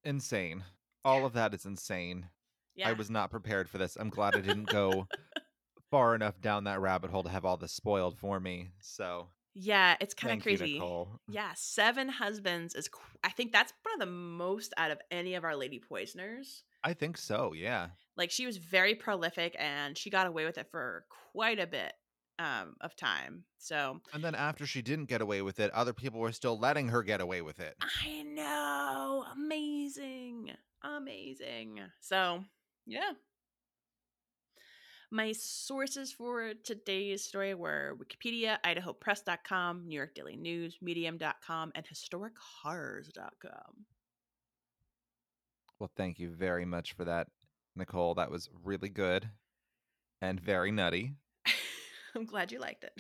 insane. All of that is insane. Yeah. I was not prepared for this. I'm glad I didn't go far enough down that rabbit hole to have all this spoiled for me. So yeah, it's kind of you, crazy. Nicole. Yeah, seven husbands is. qu- I think that's one of the most out of any of our lady poisoners. I think so. Yeah. Like she was very prolific, and she got away with it for quite a bit um, of time. So And then after she didn't get away with it, other people were still letting her get away with it. I know, amazing, amazing. So yeah. My sources for today's story were Wikipedia, IdahoPress.com, New York Daily News, Medium.com, and HistoricHorrors.com. Well, thank you very much for that, Nicole. That was really good and very nutty. I'm glad you liked it.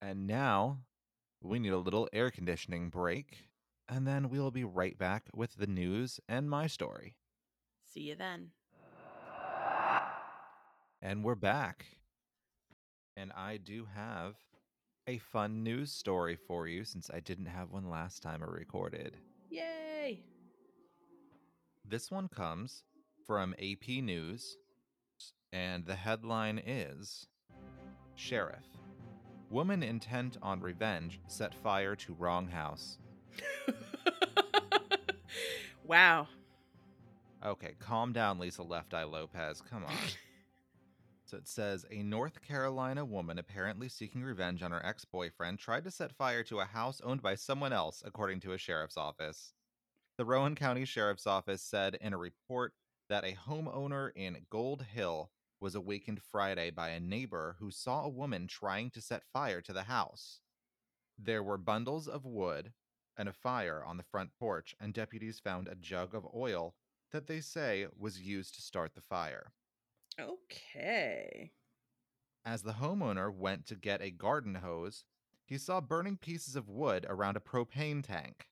And now we need a little air conditioning break, and then we'll be right back with the news and my story. See you then. And we're back. And I do have a fun news story for you since I didn't have one last time I recorded. Yay! This one comes from AP News, And the headline is Sheriff. Woman intent on revenge set fire to wrong house. wow. Okay, calm down, Lisa Left Eye Lopes. Come on. So it says a North Carolina woman apparently seeking revenge on her ex boyfriend tried to set fire to a house owned by someone else, according to a sheriff's office. The Rowan County Sheriff's Office said in a report that a homeowner in Gold Hill was awakened Friday by a neighbor who saw a woman trying to set fire to the house. There were bundles of wood and a fire on the front porch, and deputies found a jug of oil that they say was used to start the fire. Okay. As the homeowner went to get a garden hose, he saw burning pieces of wood around a propane tank.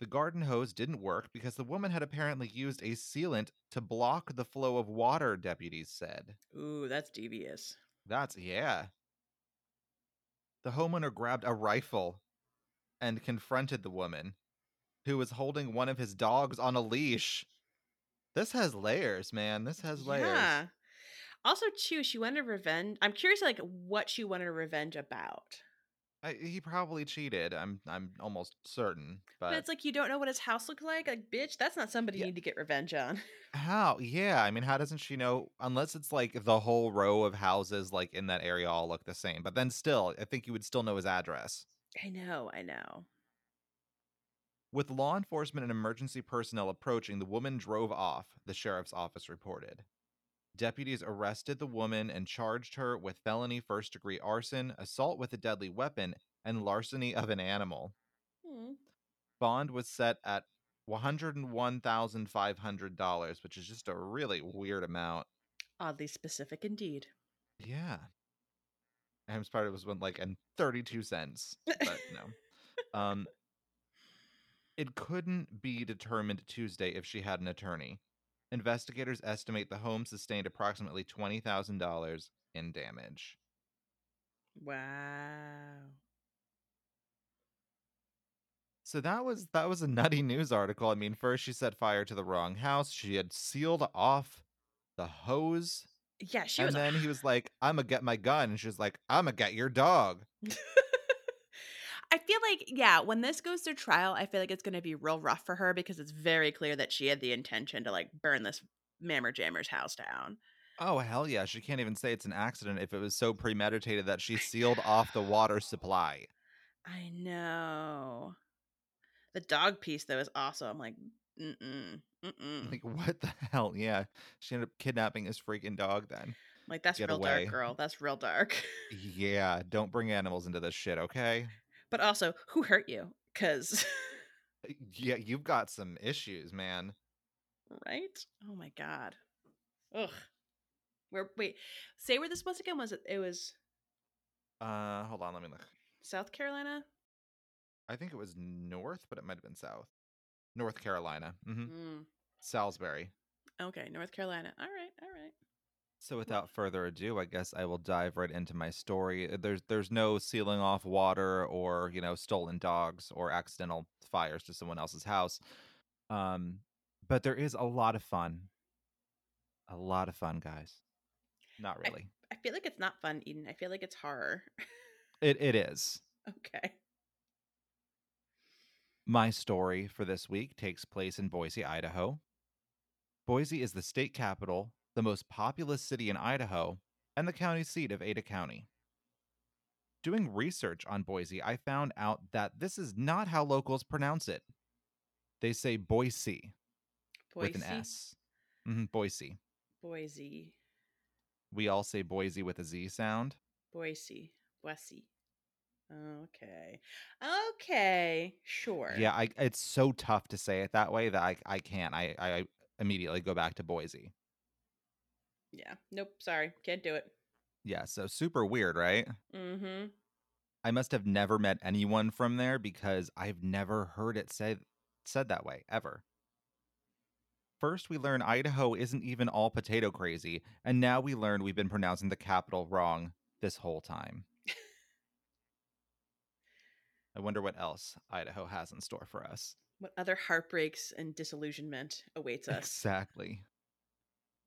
The garden hose didn't work because the woman had apparently used a sealant to block the flow of water, deputies said. Ooh, that's devious. That's, yeah. The homeowner grabbed a rifle and confronted the woman, who was holding one of his dogs on a leash. This has layers, man. This has layers. Yeah. Also, too, she wanted revenge. I'm curious, like, what she wanted revenge about. I, he probably cheated. I'm I'm almost certain. But, But it's like you don't know what his house looked like. Like, bitch, that's not somebody Yeah. you need to get revenge on. how? Yeah, I mean, how doesn't she know? Unless it's like the whole row of houses like in that area all look the same. But then still, I think you would still know his address. I know, I know. With law enforcement and emergency personnel approaching, the woman drove off, the sheriff's office reported. Deputies arrested the woman and charged her with felony first degree arson, assault with a deadly weapon, and larceny of an animal. Hmm. Bond was set at $101,500, which is just a really weird amount. Oddly specific indeed. Yeah. Ham's part was one like and 32 cents. But no. Um it couldn't be determined Tuesday if she had an attorney. Investigators estimate the home sustained approximately $20,000 in damage. Wow. So that was that was a nutty news article. I mean, first she set fire to the wrong house. She had sealed off the hose Yeah, she and was. And then he was like, "I'm gonna get my gun," and she was like, "I'm gonna get your dog." I feel like, yeah, when this goes to trial, I feel like it's going to be real rough for her because it's very clear that she had the intention to like burn this Mammer Jammer's house down. Oh hell yeah! She can't even say it's an accident if it was so premeditated that she sealed off the water supply. I know. The dog piece though is awesome. I'm like, mm mm, mm mm. Like what the hell? Yeah, she ended up kidnapping his freaking dog. Then Like that's get real away. dark, girl. That's real dark. yeah, don't bring animals into this shit, okay? But also, who hurt you? Cause Yeah, you've got some issues, man. right? Oh my god. Ugh. Where? Wait. Say where this was again. Was it? It was Uh, hold on, let me look. South Carolina. I think it was north, but it might have been south. North Carolina. Mm-hmm. Mm. Salisbury. Okay, North Carolina. All right. All right. So without further ado, I guess I will dive right into my story. Uh, There's there's no sealing off water or, you know, stolen dogs or accidental fires to someone else's house. Um but there is a lot of fun. A lot of fun, guys. Not really. I feel like it's not fun, Eden. I feel like it's horror. It it is. okay. My story for this week takes place in Boise, Idaho. Boise is the state capital, the most populous city in Idaho, and the county seat of Ada County. Doing research on Boise, I found out that this is not how locals pronounce it. They say Boise, Boise. with an S. Mhm, Boise. Boise. We all say Boise with a Z sound. Boise. Boise. Okay. Okay. Sure. Yeah, I, it's so tough to say it that way that I, I can't. I, I immediately go back to Boise. Yeah. Nope. Sorry. Can't do it. Yeah, so super weird, right? Mm-hmm. I must have never met anyone from there because I've never heard it said said that way ever. First, we learn Idaho isn't even all potato crazy, and now we learn we've been pronouncing the capital wrong this whole time. I wonder what else Idaho has in store for us. What other heartbreaks and disillusionment awaits us? Exactly.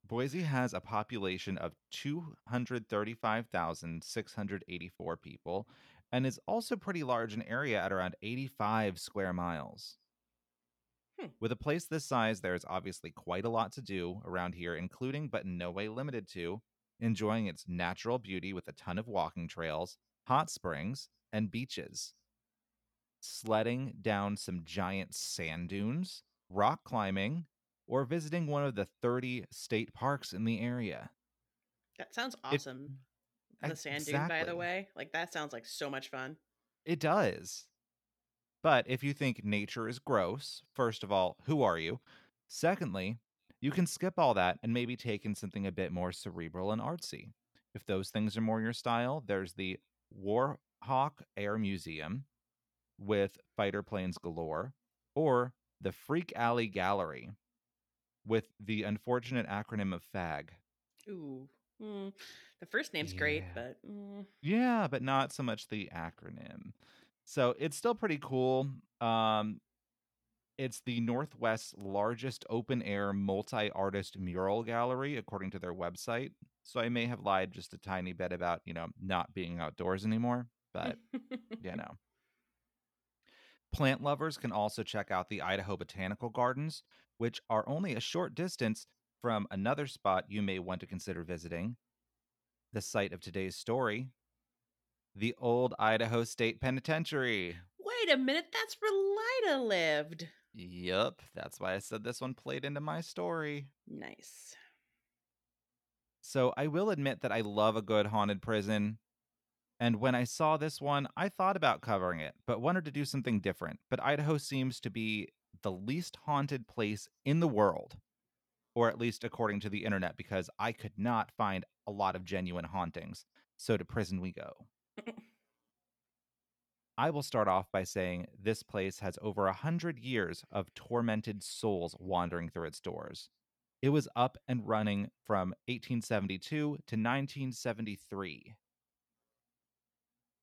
Boise has a population of 235,684 people and is also pretty large in area at around 85 square miles. Hmm. With a place this size, there is obviously quite a lot to do around here, including, but in no way limited to, enjoying its natural beauty with a ton of walking trails, hot springs, and beaches. Sledding down some giant sand dunes, rock climbing, or visiting one of the 30 state parks in the area. That sounds awesome. the sand dune, by the way. Like that sounds like so much fun. It does. But if you think nature is gross, first of all, who are you? Secondly, you can skip all that and maybe take in something a bit more cerebral and artsy. If those things are more your style, there's the Warhawk Air Museum with fighter planes galore, or the Freak Alley Gallery with the unfortunate acronym of FAG. Ooh. Mm. The first name's great, but mm, Yeah, but not so much the acronym. So it's still pretty cool. Um, it's the Northwest's largest open air multi artist mural gallery, according to their website. So I may have lied just a tiny bit about, you know, not being outdoors anymore, but you know. Plant lovers can also check out the Idaho Botanical Gardens, which are only a short distance from another spot you may want to consider visiting the site of today's story, the old Idaho State Penitentiary. wait a minute, that's where Lyda lived. Yup, that's why I said this one played into my story. Nice. So I will admit that I love a good haunted prison. And when I saw this one, I thought about covering it, but wanted to do something different. But Idaho seems to be the least haunted place in the world, or at least according to the internet, because I could not find a lot of genuine hauntings. So to prison we go. I will start off by saying this place has over a hundred years of tormented souls wandering through its doors. It was up and running from 1872 to 1973.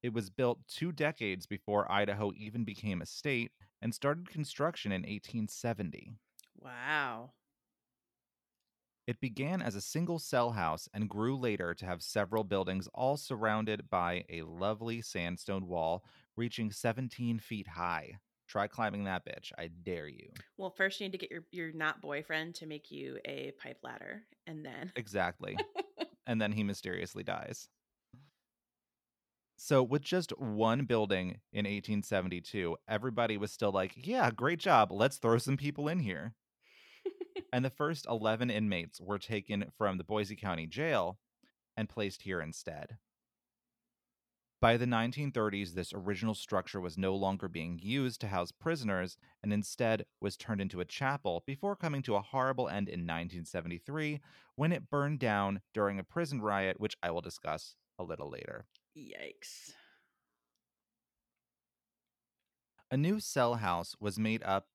It was built two decades before Idaho even became a state and started construction in 1870. Wow. It began as a single cell house and grew later to have several buildings, all surrounded by a lovely sandstone wall reaching 17 feet high. Try climbing that bitch. I dare you. Well, first you need to get your your not boyfriend to make you a pipe ladder, and then Exactly. and then he mysteriously dies. So, with just one building in 1872, everybody was still like, yeah, great job. Let's throw some people in here. and the first 11 inmates were taken from the Boise County Jail and placed here instead. By the 1930s, this original structure was no longer being used to house prisoners and instead was turned into a chapel before coming to a horrible end in 1973 when it burned down during a prison riot, which I will discuss a little later. Yikes. A new cell house was made up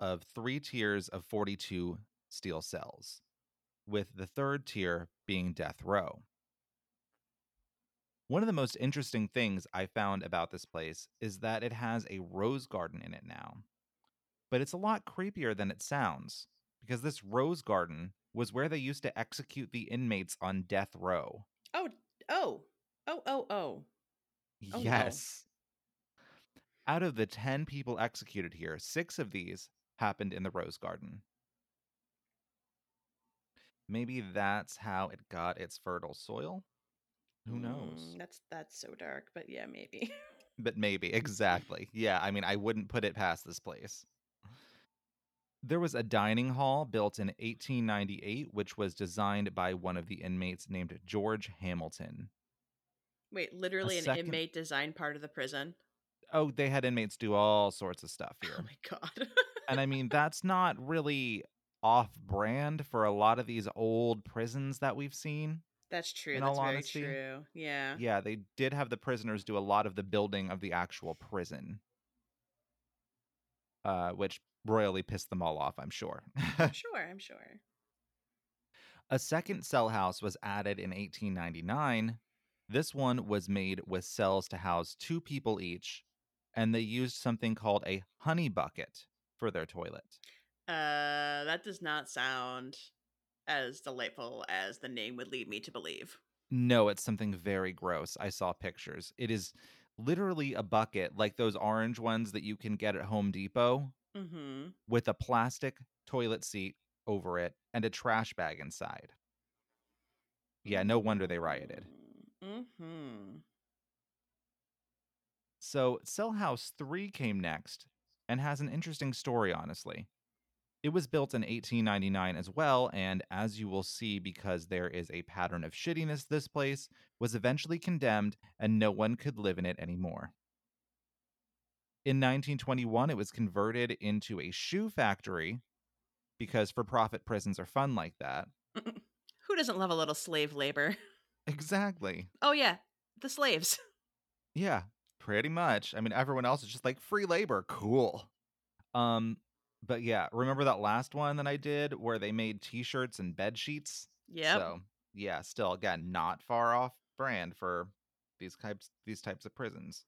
of three tiers of 42 steel cells, with the third tier being death row. One of the most interesting things I found about this place is that it has a rose garden in it now. But it's a lot creepier than it sounds, because this rose garden was where they used to execute the inmates on death row. Oh, oh, oh, oh, oh. Oh, no. yes. Out of the 10 people executed here, six of these happened in the rose garden. Maybe that's how it got its fertile soil. Who knows? Mm, that's that's so dark, but yeah, maybe. But maybe, exactly. Yeah, I mean, I wouldn't put it past this place. There was a dining hall built in 1898, which was designed by one of the inmates named George Hamilton. Wait, literally an second- inmate design part of the prison. Oh, they had inmates do all sorts of stuff here. Oh my god. and I mean, that's not really off brand for a lot of these old prisons that we've seen. That's true. That's very honesty. true. Yeah. Yeah, they did have the prisoners do a lot of the building of the actual prison, uh, which royally pissed them all off, I'm sure. I'm sure. I'm sure. a second cell house was added in 1899. This one was made with cells to house two people each, and they used something called a honey bucket for their toilet. Uh, that does not sound as delightful as the name would lead me to believe. No, it's something very gross. I saw pictures. It is literally a bucket like those orange ones that you can get at Home Depot Mm-hmm. with a plastic toilet seat over it and a trash bag inside. Yeah, no wonder they rioted. Mm-hmm. So, Cell House 3 came next and has an interesting story, honestly. It was built in 1899 as well, and as you will see, because there is a pattern of shittiness, this place was eventually condemned and no one could live in it anymore. In 1921, it was converted into a shoe factory because for profit prisons are fun like that. Who doesn't love a little slave labor? Exactly. Oh yeah, the slaves. Yeah, pretty much. I mean, everyone else is just like free labor. Cool. Um, but yeah, remember that last one that I did where they made t-shirts and bed sheets? Yeah. So yeah, still again, not far off brand for these types these types of prisons.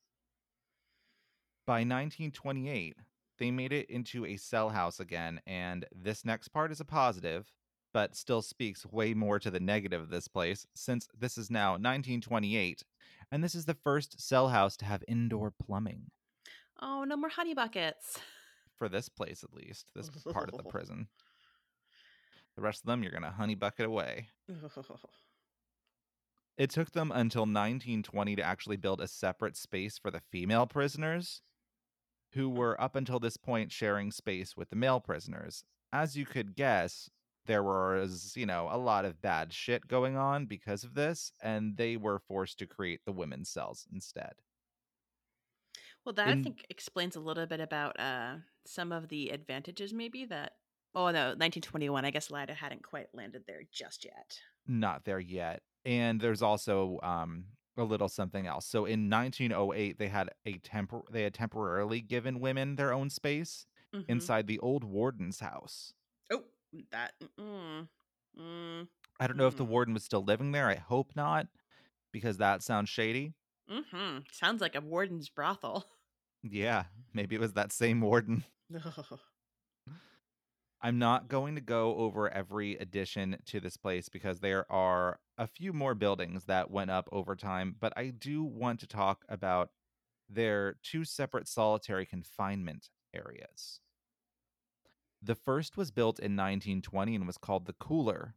By 1928, they made it into a cell house again, and this next part is a positive, but still speaks way more to the negative of this place, since this is now 1928, and this is the first cell house to have indoor plumbing. Oh, no more honey buckets. For this place, at least, this part of the prison. The rest of them, you're going to honey bucket away. It took them until 1920 to actually build a separate space for the female prisoners, who oh. were up until this point sharing space with the male prisoners. As you could guess, there was, you know, a lot of bad shit going on because of this, and they were forced to create the women's cells instead. Well, that I think explains a little bit about uh, some of the advantages, maybe that. Oh no, 1921. I guess Lyda hadn't quite landed there just yet. Not there yet. And there's also um a little something else. So in 1908 they had a tempor they had temporarily given women their own space Mhm. inside the old warden's house. That. Mm, mm, I don't know if the warden was still living there. I hope not because that sounds shady. Mm-hmm. Sounds like a warden's brothel. Yeah, maybe it was that same warden. I'm not going to go over every addition to this place because there are a few more buildings that went up over time, but I do want to talk about their two separate solitary confinement areas. The first was built in 1920 and was called the Cooler.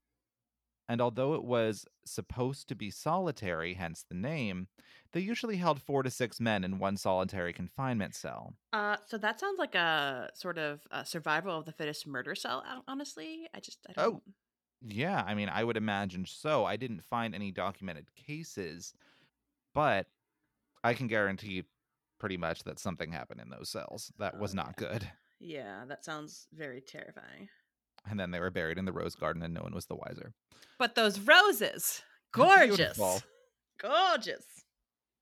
And although it was supposed to be solitary, hence the name, they usually held four to six men in one solitary confinement cell. uh, so that sounds like a sort of a survival of the fittest murder cell. Honestly, I just I Oh. don't. Oh, Yeah, I mean, I would imagine so. I didn't find any documented cases, but I can guarantee pretty much that something happened in those cells that was not good. Yeah, that sounds very terrifying. And then they were buried in the rose garden and no one was the wiser. But those roses, gorgeous, Beautiful. gorgeous.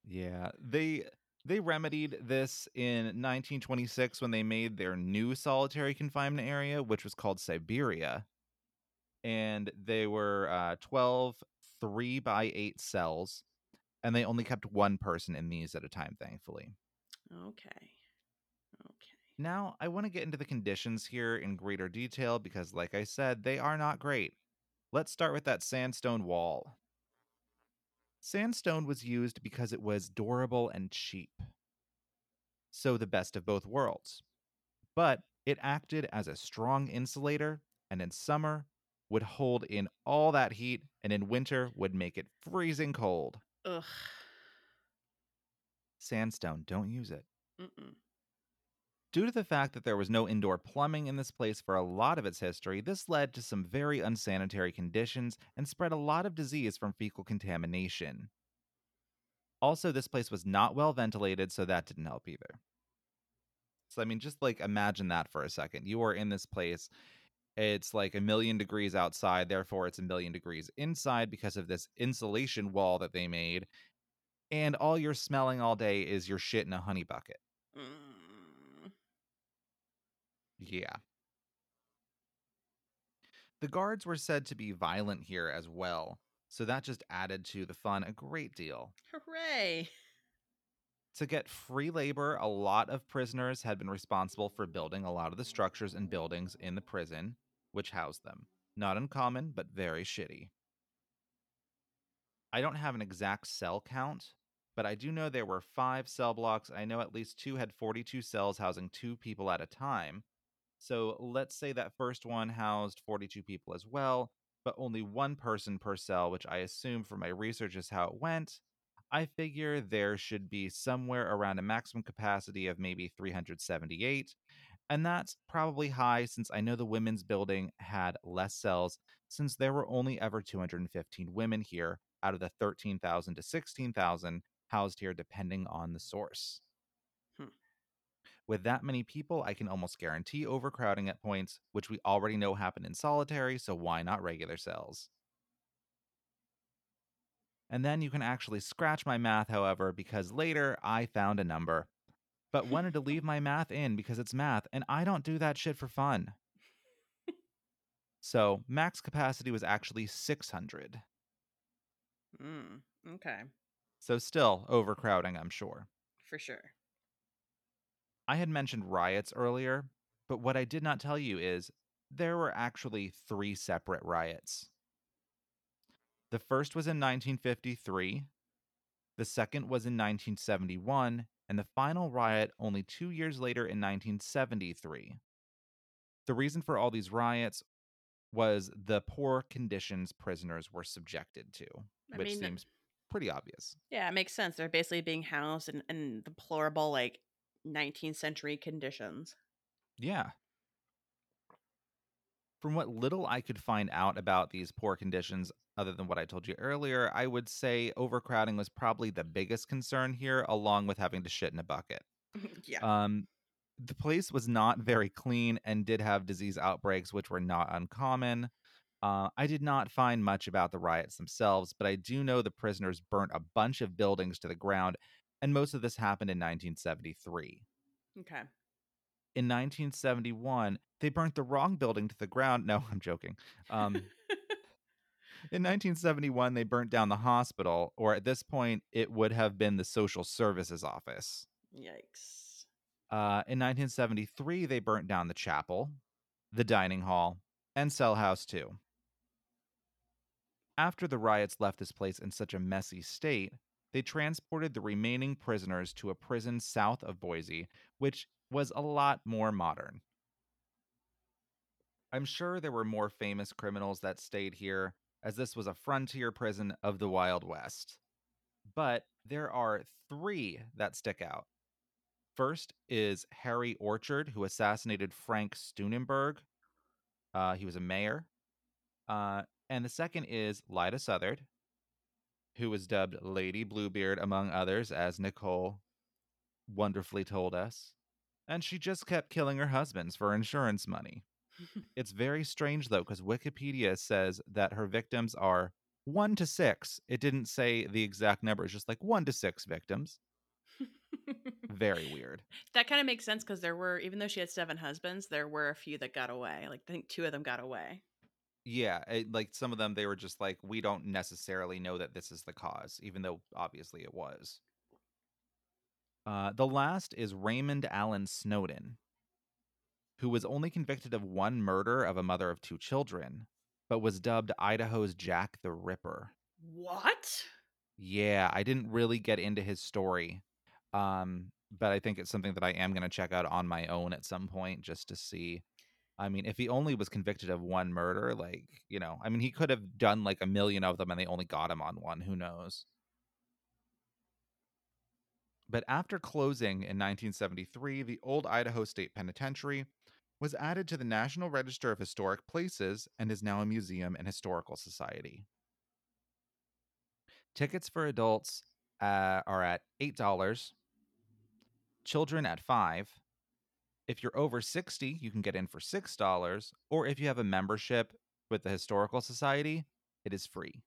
Yeah, they they remedied this in 1926 when they made their new solitary confinement area, which was called Siberia. And they were uh, 12 three by eight cells, and they only kept one person in these at a time, thankfully. Okay. Now, I want to get into the conditions here in greater detail because, like I said, they are not great. Let's start with that sandstone wall. Sandstone was used because it was durable and cheap. So, the best of both worlds. But it acted as a strong insulator, and in summer would hold in all that heat, and in winter would make it freezing cold. Ugh. Sandstone, don't use it. Mm-mm. Due to the fact that there was no indoor plumbing in this place for a lot of its history, this led to some very unsanitary conditions and spread a lot of disease from fecal contamination. Also, this place was not well ventilated, so that didn't help either. So, I mean, just like imagine that for a second. You are in this place, it's like a million degrees outside, therefore, it's a million degrees inside because of this insulation wall that they made. And all you're smelling all day is your shit in a honey bucket. Mm. Yeah. The guards were said to be violent here as well, so that just added to the fun a great deal. Hooray! To get free labor, a lot of prisoners had been responsible for building a lot of the structures and buildings in the prison which housed them. Not uncommon, but very shitty. I don't have an exact cell count, but I do know there were five cell blocks. I know at least two had 42 cells housing two people at a time. So let's say that first one housed 42 people as well, but only one person per cell, which I assume from my research is how it went. I figure there should be somewhere around a maximum capacity of maybe 378. And that's probably high since I know the women's building had less cells, since there were only ever 215 women here out of the 13,000 to 16,000 housed here, depending on the source. With that many people, I can almost guarantee overcrowding at points, which we already know happen in solitary, so why not regular cells? And then you can actually scratch my math, however, because later I found a number, but wanted to leave my math in because it's math, and I don't do that shit for fun. So max capacity was actually 600. Mm, okay, So still overcrowding, I'm sure. for sure. I had mentioned riots earlier, but what I did not tell you is there were actually three separate riots. The first was in 1953, the second was in 1971, and the final riot only two years later in 1973. The reason for all these riots was the poor conditions prisoners were subjected to, I which mean, seems pretty obvious. yeah, it makes sense. They're basically being housed in, in deplorable, like 19th century conditions. Yeah. From what little I could find out about these poor conditions, other than what I told you earlier, I would say overcrowding was probably the biggest concern here, along with having to shit in a bucket. yeah. Um, the place was not very clean and did have disease outbreaks, which were not uncommon. Uh, I did not find much about the riots themselves, but I do know the prisoners burnt a bunch of buildings to the ground, and most of this happened in 1973. okay. In 1971, they burnt the wrong building to the ground. No, I'm joking. Um, in 1971, they burnt down the hospital, or at this point, it would have been the social services office. Yikes. Uh, in 1973, they burnt down the chapel, the dining hall, and Cell House too. After the riots left this place in such a messy state, they transported the remaining prisoners to a prison south of Boise, which was a lot more modern. I'm sure there were more famous criminals that stayed here, as this was a frontier prison of the Wild West. But there are three that stick out. First is Harry Orchard, who assassinated Frank Steunenberg. Uh, he was a mayor. Uh, and the second is Lyda Southard, who was dubbed Lady Bluebeard, among others, as Nicole wonderfully told us. And she just kept killing her husbands for insurance money. It's very strange, though, because Wikipedia says that her victims are one to six. It didn't say the exact number, it's just like one to six victims. Very weird. that kind of makes sense because there were, even though she had seven husbands, there were a few that got away. Like, I think two of them got away. Yeah, it, like some of them, they were just like, we don't necessarily know that this is the cause, even though obviously it was. Uh, the last is Raymond Allen Snowden, who was only convicted of one murder of a mother of two children, but was dubbed Idaho's Jack the Ripper. What? Yeah, I didn't really get into his story. Um, but I think it's something that I am going to check out on my own at some point just to see. I mean, if he only was convicted of one murder, like, you know, I mean, he could have done like a million of them and they only got him on one. Who knows? But after closing in 1973, the old Idaho State Penitentiary was added to the National Register of Historic Places and is now a museum and historical society. Tickets for adults uh, are at $8, children at 5 If you're over 60, you can get in for $6, or if you have a membership with the Historical Society, it is free.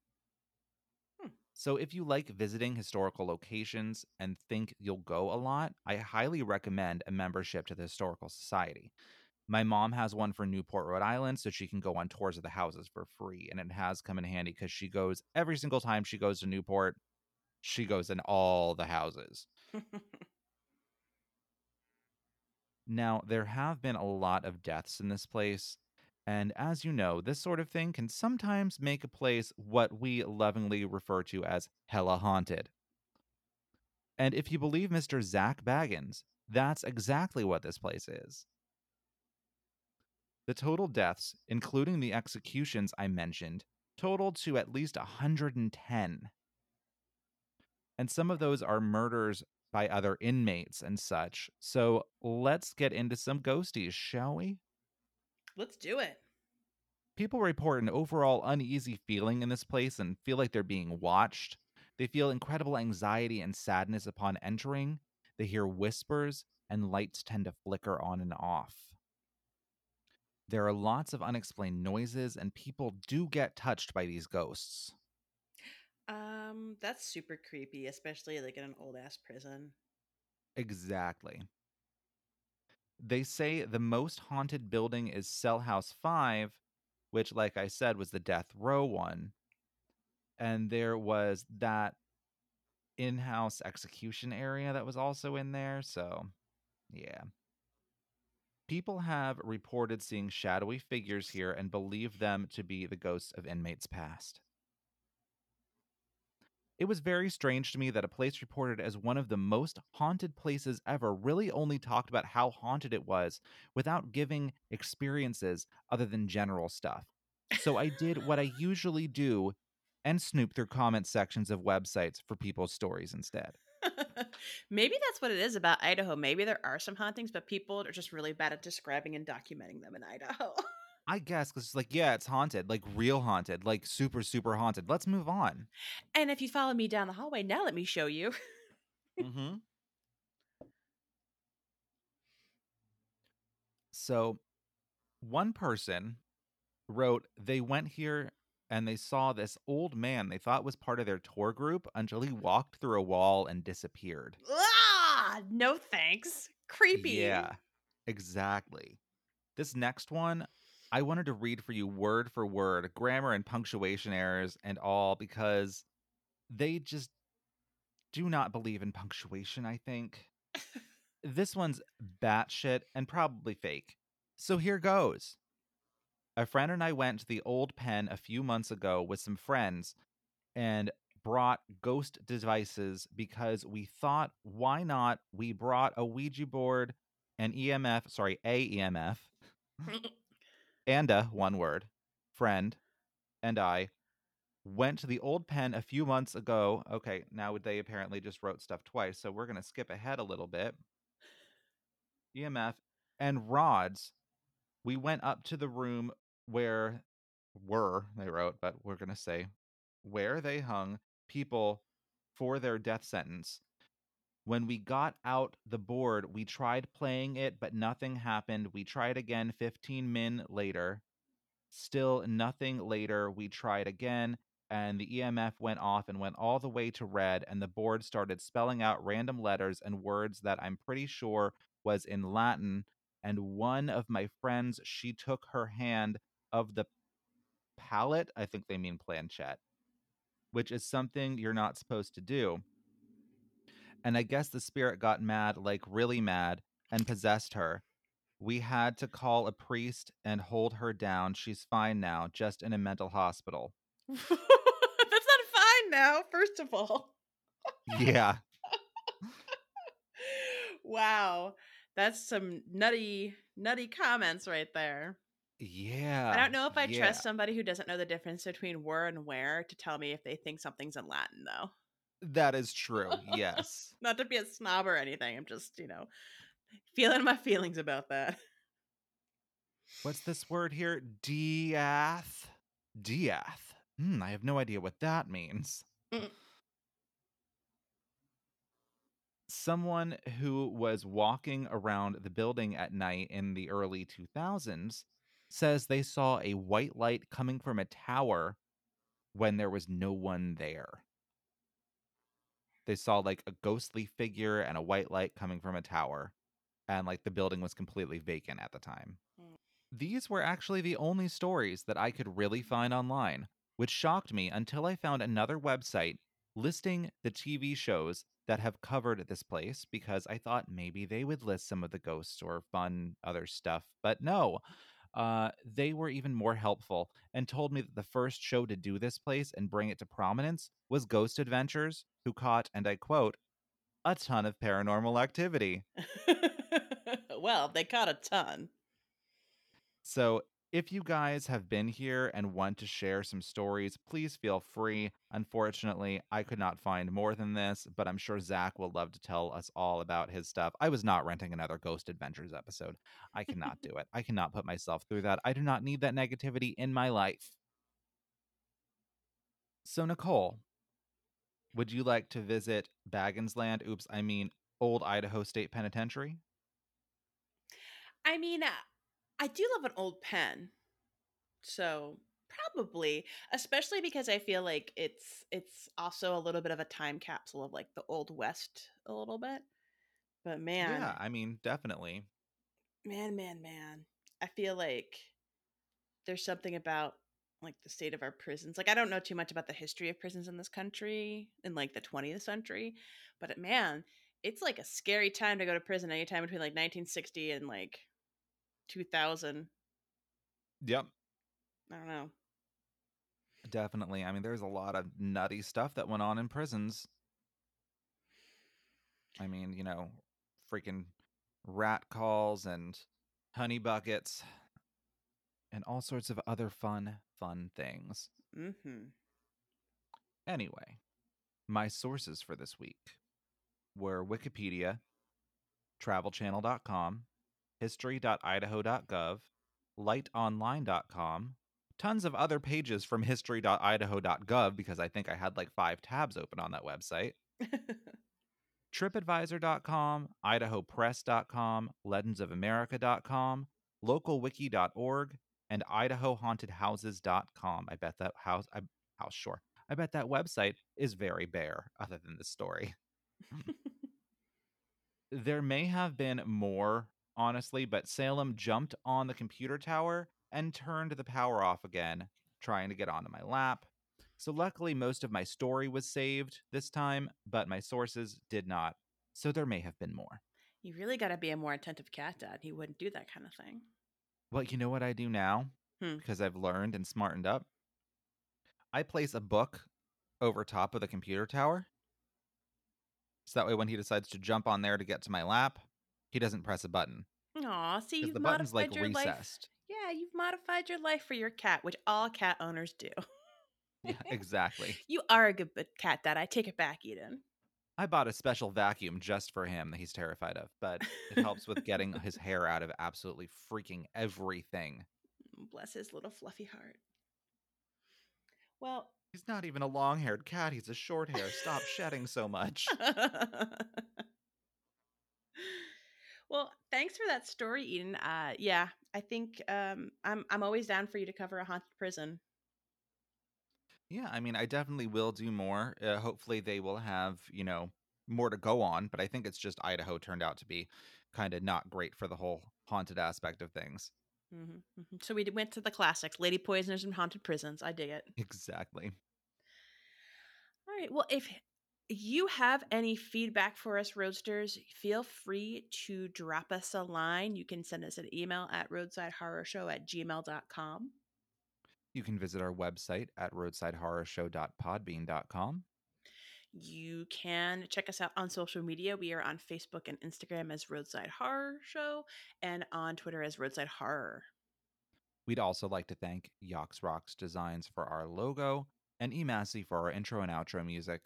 Hmm. So if you like visiting historical locations and think you'll go a lot, I highly recommend a membership to the Historical Society. My mom has one for Newport, Rhode Island, so she can go on tours of the houses for free. And it has come in handy because she goes every single time she goes to Newport, she goes in all the houses. Now, there have been a lot of deaths in this place, And as you know, this sort of thing can sometimes make a place what we lovingly refer to as hella haunted. And if you believe Mr. Zak Bagans, that's exactly what this place is. The total deaths, including the executions I mentioned, totaled to at least 110. And some of those are murders by other inmates and such. So let's get into some ghosties, shall we? Let's do it. People report an overall uneasy feeling in this place and feel like they're being watched. They feel incredible anxiety and sadness upon entering. They hear whispers, and lights tend to flicker on and off. There are lots of unexplained noises, and people do get touched by these ghosts. Um, that's super creepy, especially like in an old ass prison. Exactly. They say the most haunted building is Cell House 5, which, like I said, was the death row one. And there was that in house execution area that was also in there. So, yeah. People have reported seeing shadowy figures here and believe them to be the ghosts of inmates past. It was very strange to me that a place reported as one of the most haunted places ever really only talked about how haunted it was without giving experiences other than general stuff. So I did what I usually do and snoop through comment sections of websites for people's stories instead. Maybe that's what it is about Idaho. Maybe there are some hauntings, but people are just really bad at describing and documenting them in Idaho. I guess because it's like, yeah, it's haunted, like real haunted, like super, super haunted. Let's move on. and if you follow me down the hallway, now let me show you. Mm-hmm. So, one person wrote they went here and they saw this old man they thought was part of their tour group until he walked through a wall and disappeared. ah, no thanks. Creepy. Yeah, exactly. This next one, I wanted to read for you word for word, grammar and punctuation errors and all, because they just do not believe in punctuation, I think. this one's batshit and probably fake. So here goes. A friend and I went to the old pen a few months ago with some friends and brought ghost devices because we thought, why not? We brought a Ouija board, an EMF, sorry, a EMF, and a one word friend, and I went to the old pen a few months ago. Okay, now they apparently just wrote stuff twice, so we're going to skip ahead a little bit. EMF and rods. We went up to the room where were they wrote, but we're going to say where they hung people for their death sentence. When we got out the board, we tried playing it, but nothing happened. We tried again 15 min later. Still nothing later. We tried again, and the EMF went off and went all the way to red, and the board started spelling out random letters and words that I'm pretty sure was in Latin. And one of my friends, she took her hand of the palette. I think they mean planchette, which is something you're not supposed to do. And I guess the spirit got mad, like really mad, and possessed her. We had to call a priest and hold her down. She's fine now, just in a mental hospital. That's not fine now, first of all. Yeah. wow. That's some nutty, nutty comments right there. Yeah. I don't know if I yeah. trust somebody who doesn't know the difference between were and where to tell me if they think something's in Latin, though. That is true. Yes. Not to be a snob or anything. I'm just, you know, feeling my feelings about that. What's this word here? Diath. Diath. Hmm, I have no idea what that means. Mm. Someone who was walking around the building at night in the early 2000s says they saw a white light coming from a tower when there was no one there. They saw like a ghostly figure and a white light coming from a tower, and like the building was completely vacant at the time. Mm. These were actually the only stories that I could really find online, which shocked me until I found another website listing the TV shows that have covered this place because I thought maybe they would list some of the ghosts or fun other stuff. But no, Uh, they were even more helpful and told me that the first show to do this place and bring it to prominence was Ghost Adventures, who caught, and I quote, a ton of paranormal activity. well, they caught a ton. So, if you guys have been here and want to share some stories, please feel free. Unfortunately, I could not find more than this, but I'm sure Zak will love to tell us all about his stuff. I was not renting another Ghost Adventures episode. I cannot do it. I cannot put myself through that. I do not need that negativity in my life. So, Nicole, would you like to visit Bagans Land? Oops, I mean Old Idaho State Penitentiary? I mean, uh, I do love an old pen. So, probably, especially because I feel like it's it's also a little bit of a time capsule of like the old west a little bit. But man, Yeah, I mean, definitely. man, man, man. I feel like there's something about like the state of our prisons. Like I don't know too much about the history of prisons in this country in like the 20th century, but uh, man, it's like a scary time to go to prison anytime between like 1960 and like 2000. Yep. I don't know. Definitely. I mean, there's a lot of nutty stuff that went on in prisons. I mean, you know, freaking rat calls and honey buckets and all sorts of other fun, fun things. Mm-hmm. Anyway, my sources for this week were Wikipedia, travelchannel.com, history.idaho.gov, lightonline.com, tons of other pages from history.idaho.gov because I think I had like five tabs open on that website. TripAdvisor.com, IdahoPress.com, LegendsOfAmerica.com, LocalWiki.org, and IdahoHauntedHouses.com. I bet that house, I, house, sure. I bet that website is very bare, other than the story. there may have been more, honestly, but Salem jumped on the computer tower and turned the power off again, trying to get onto my lap. So, luckily, most of my story was saved this time, but my sources did not. So, there may have been more. you really got to be a more attentive cat dad. He wouldn't do that kind of thing. Well, you know what I do now? Hmm. Because I've learned and smartened up. I place a book over top of the computer tower. So that way, when he decides to jump on there to get to my lap, he doesn't press a button. Aw, see, you've the button's like your life. recessed. Yeah, you've modified your life for your cat, which all cat owners do. Yeah, exactly. You are a good cat dad. I take it back, Eden. I bought a special vacuum just for him that he's terrified of, but it helps with getting his hair out of absolutely freaking everything. Bless his little fluffy heart. Well, He's not even a long haired cat, he's a short hair. Stop shedding so much. well, thanks for that story, Eden. Uh, yeah, I think um, I'm I'm always down for you to cover a haunted prison. Yeah, I mean, I definitely will do more. Uh, hopefully, they will have, you know, more to go on, but I think it's just Idaho turned out to be kind of not great for the whole haunted aspect of things. hmm hmm So we went to the classics: Lady Poisoners and Haunted Prisons. I dig it. Exactly. All right. Well, if you have any feedback for us, Roadsters, feel free to drop us a line. You can send us an email at roadsidehorrorshow at gmail.com. You can visit our website at roadsidehorrorshow.podbean.com. You can check us out on social media. We are on Facebook and Instagram as Roadside Horror Show and on Twitter as Roadside Horror. We'd also like to thank Yox Rocks Designs for our logo and Emassey for our intro and outro music.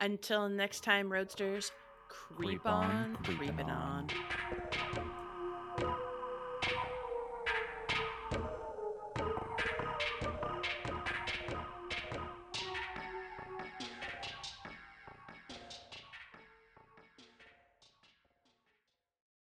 Until next time, Roadsters, creep, Creep on, on, creepin' creeping on. on.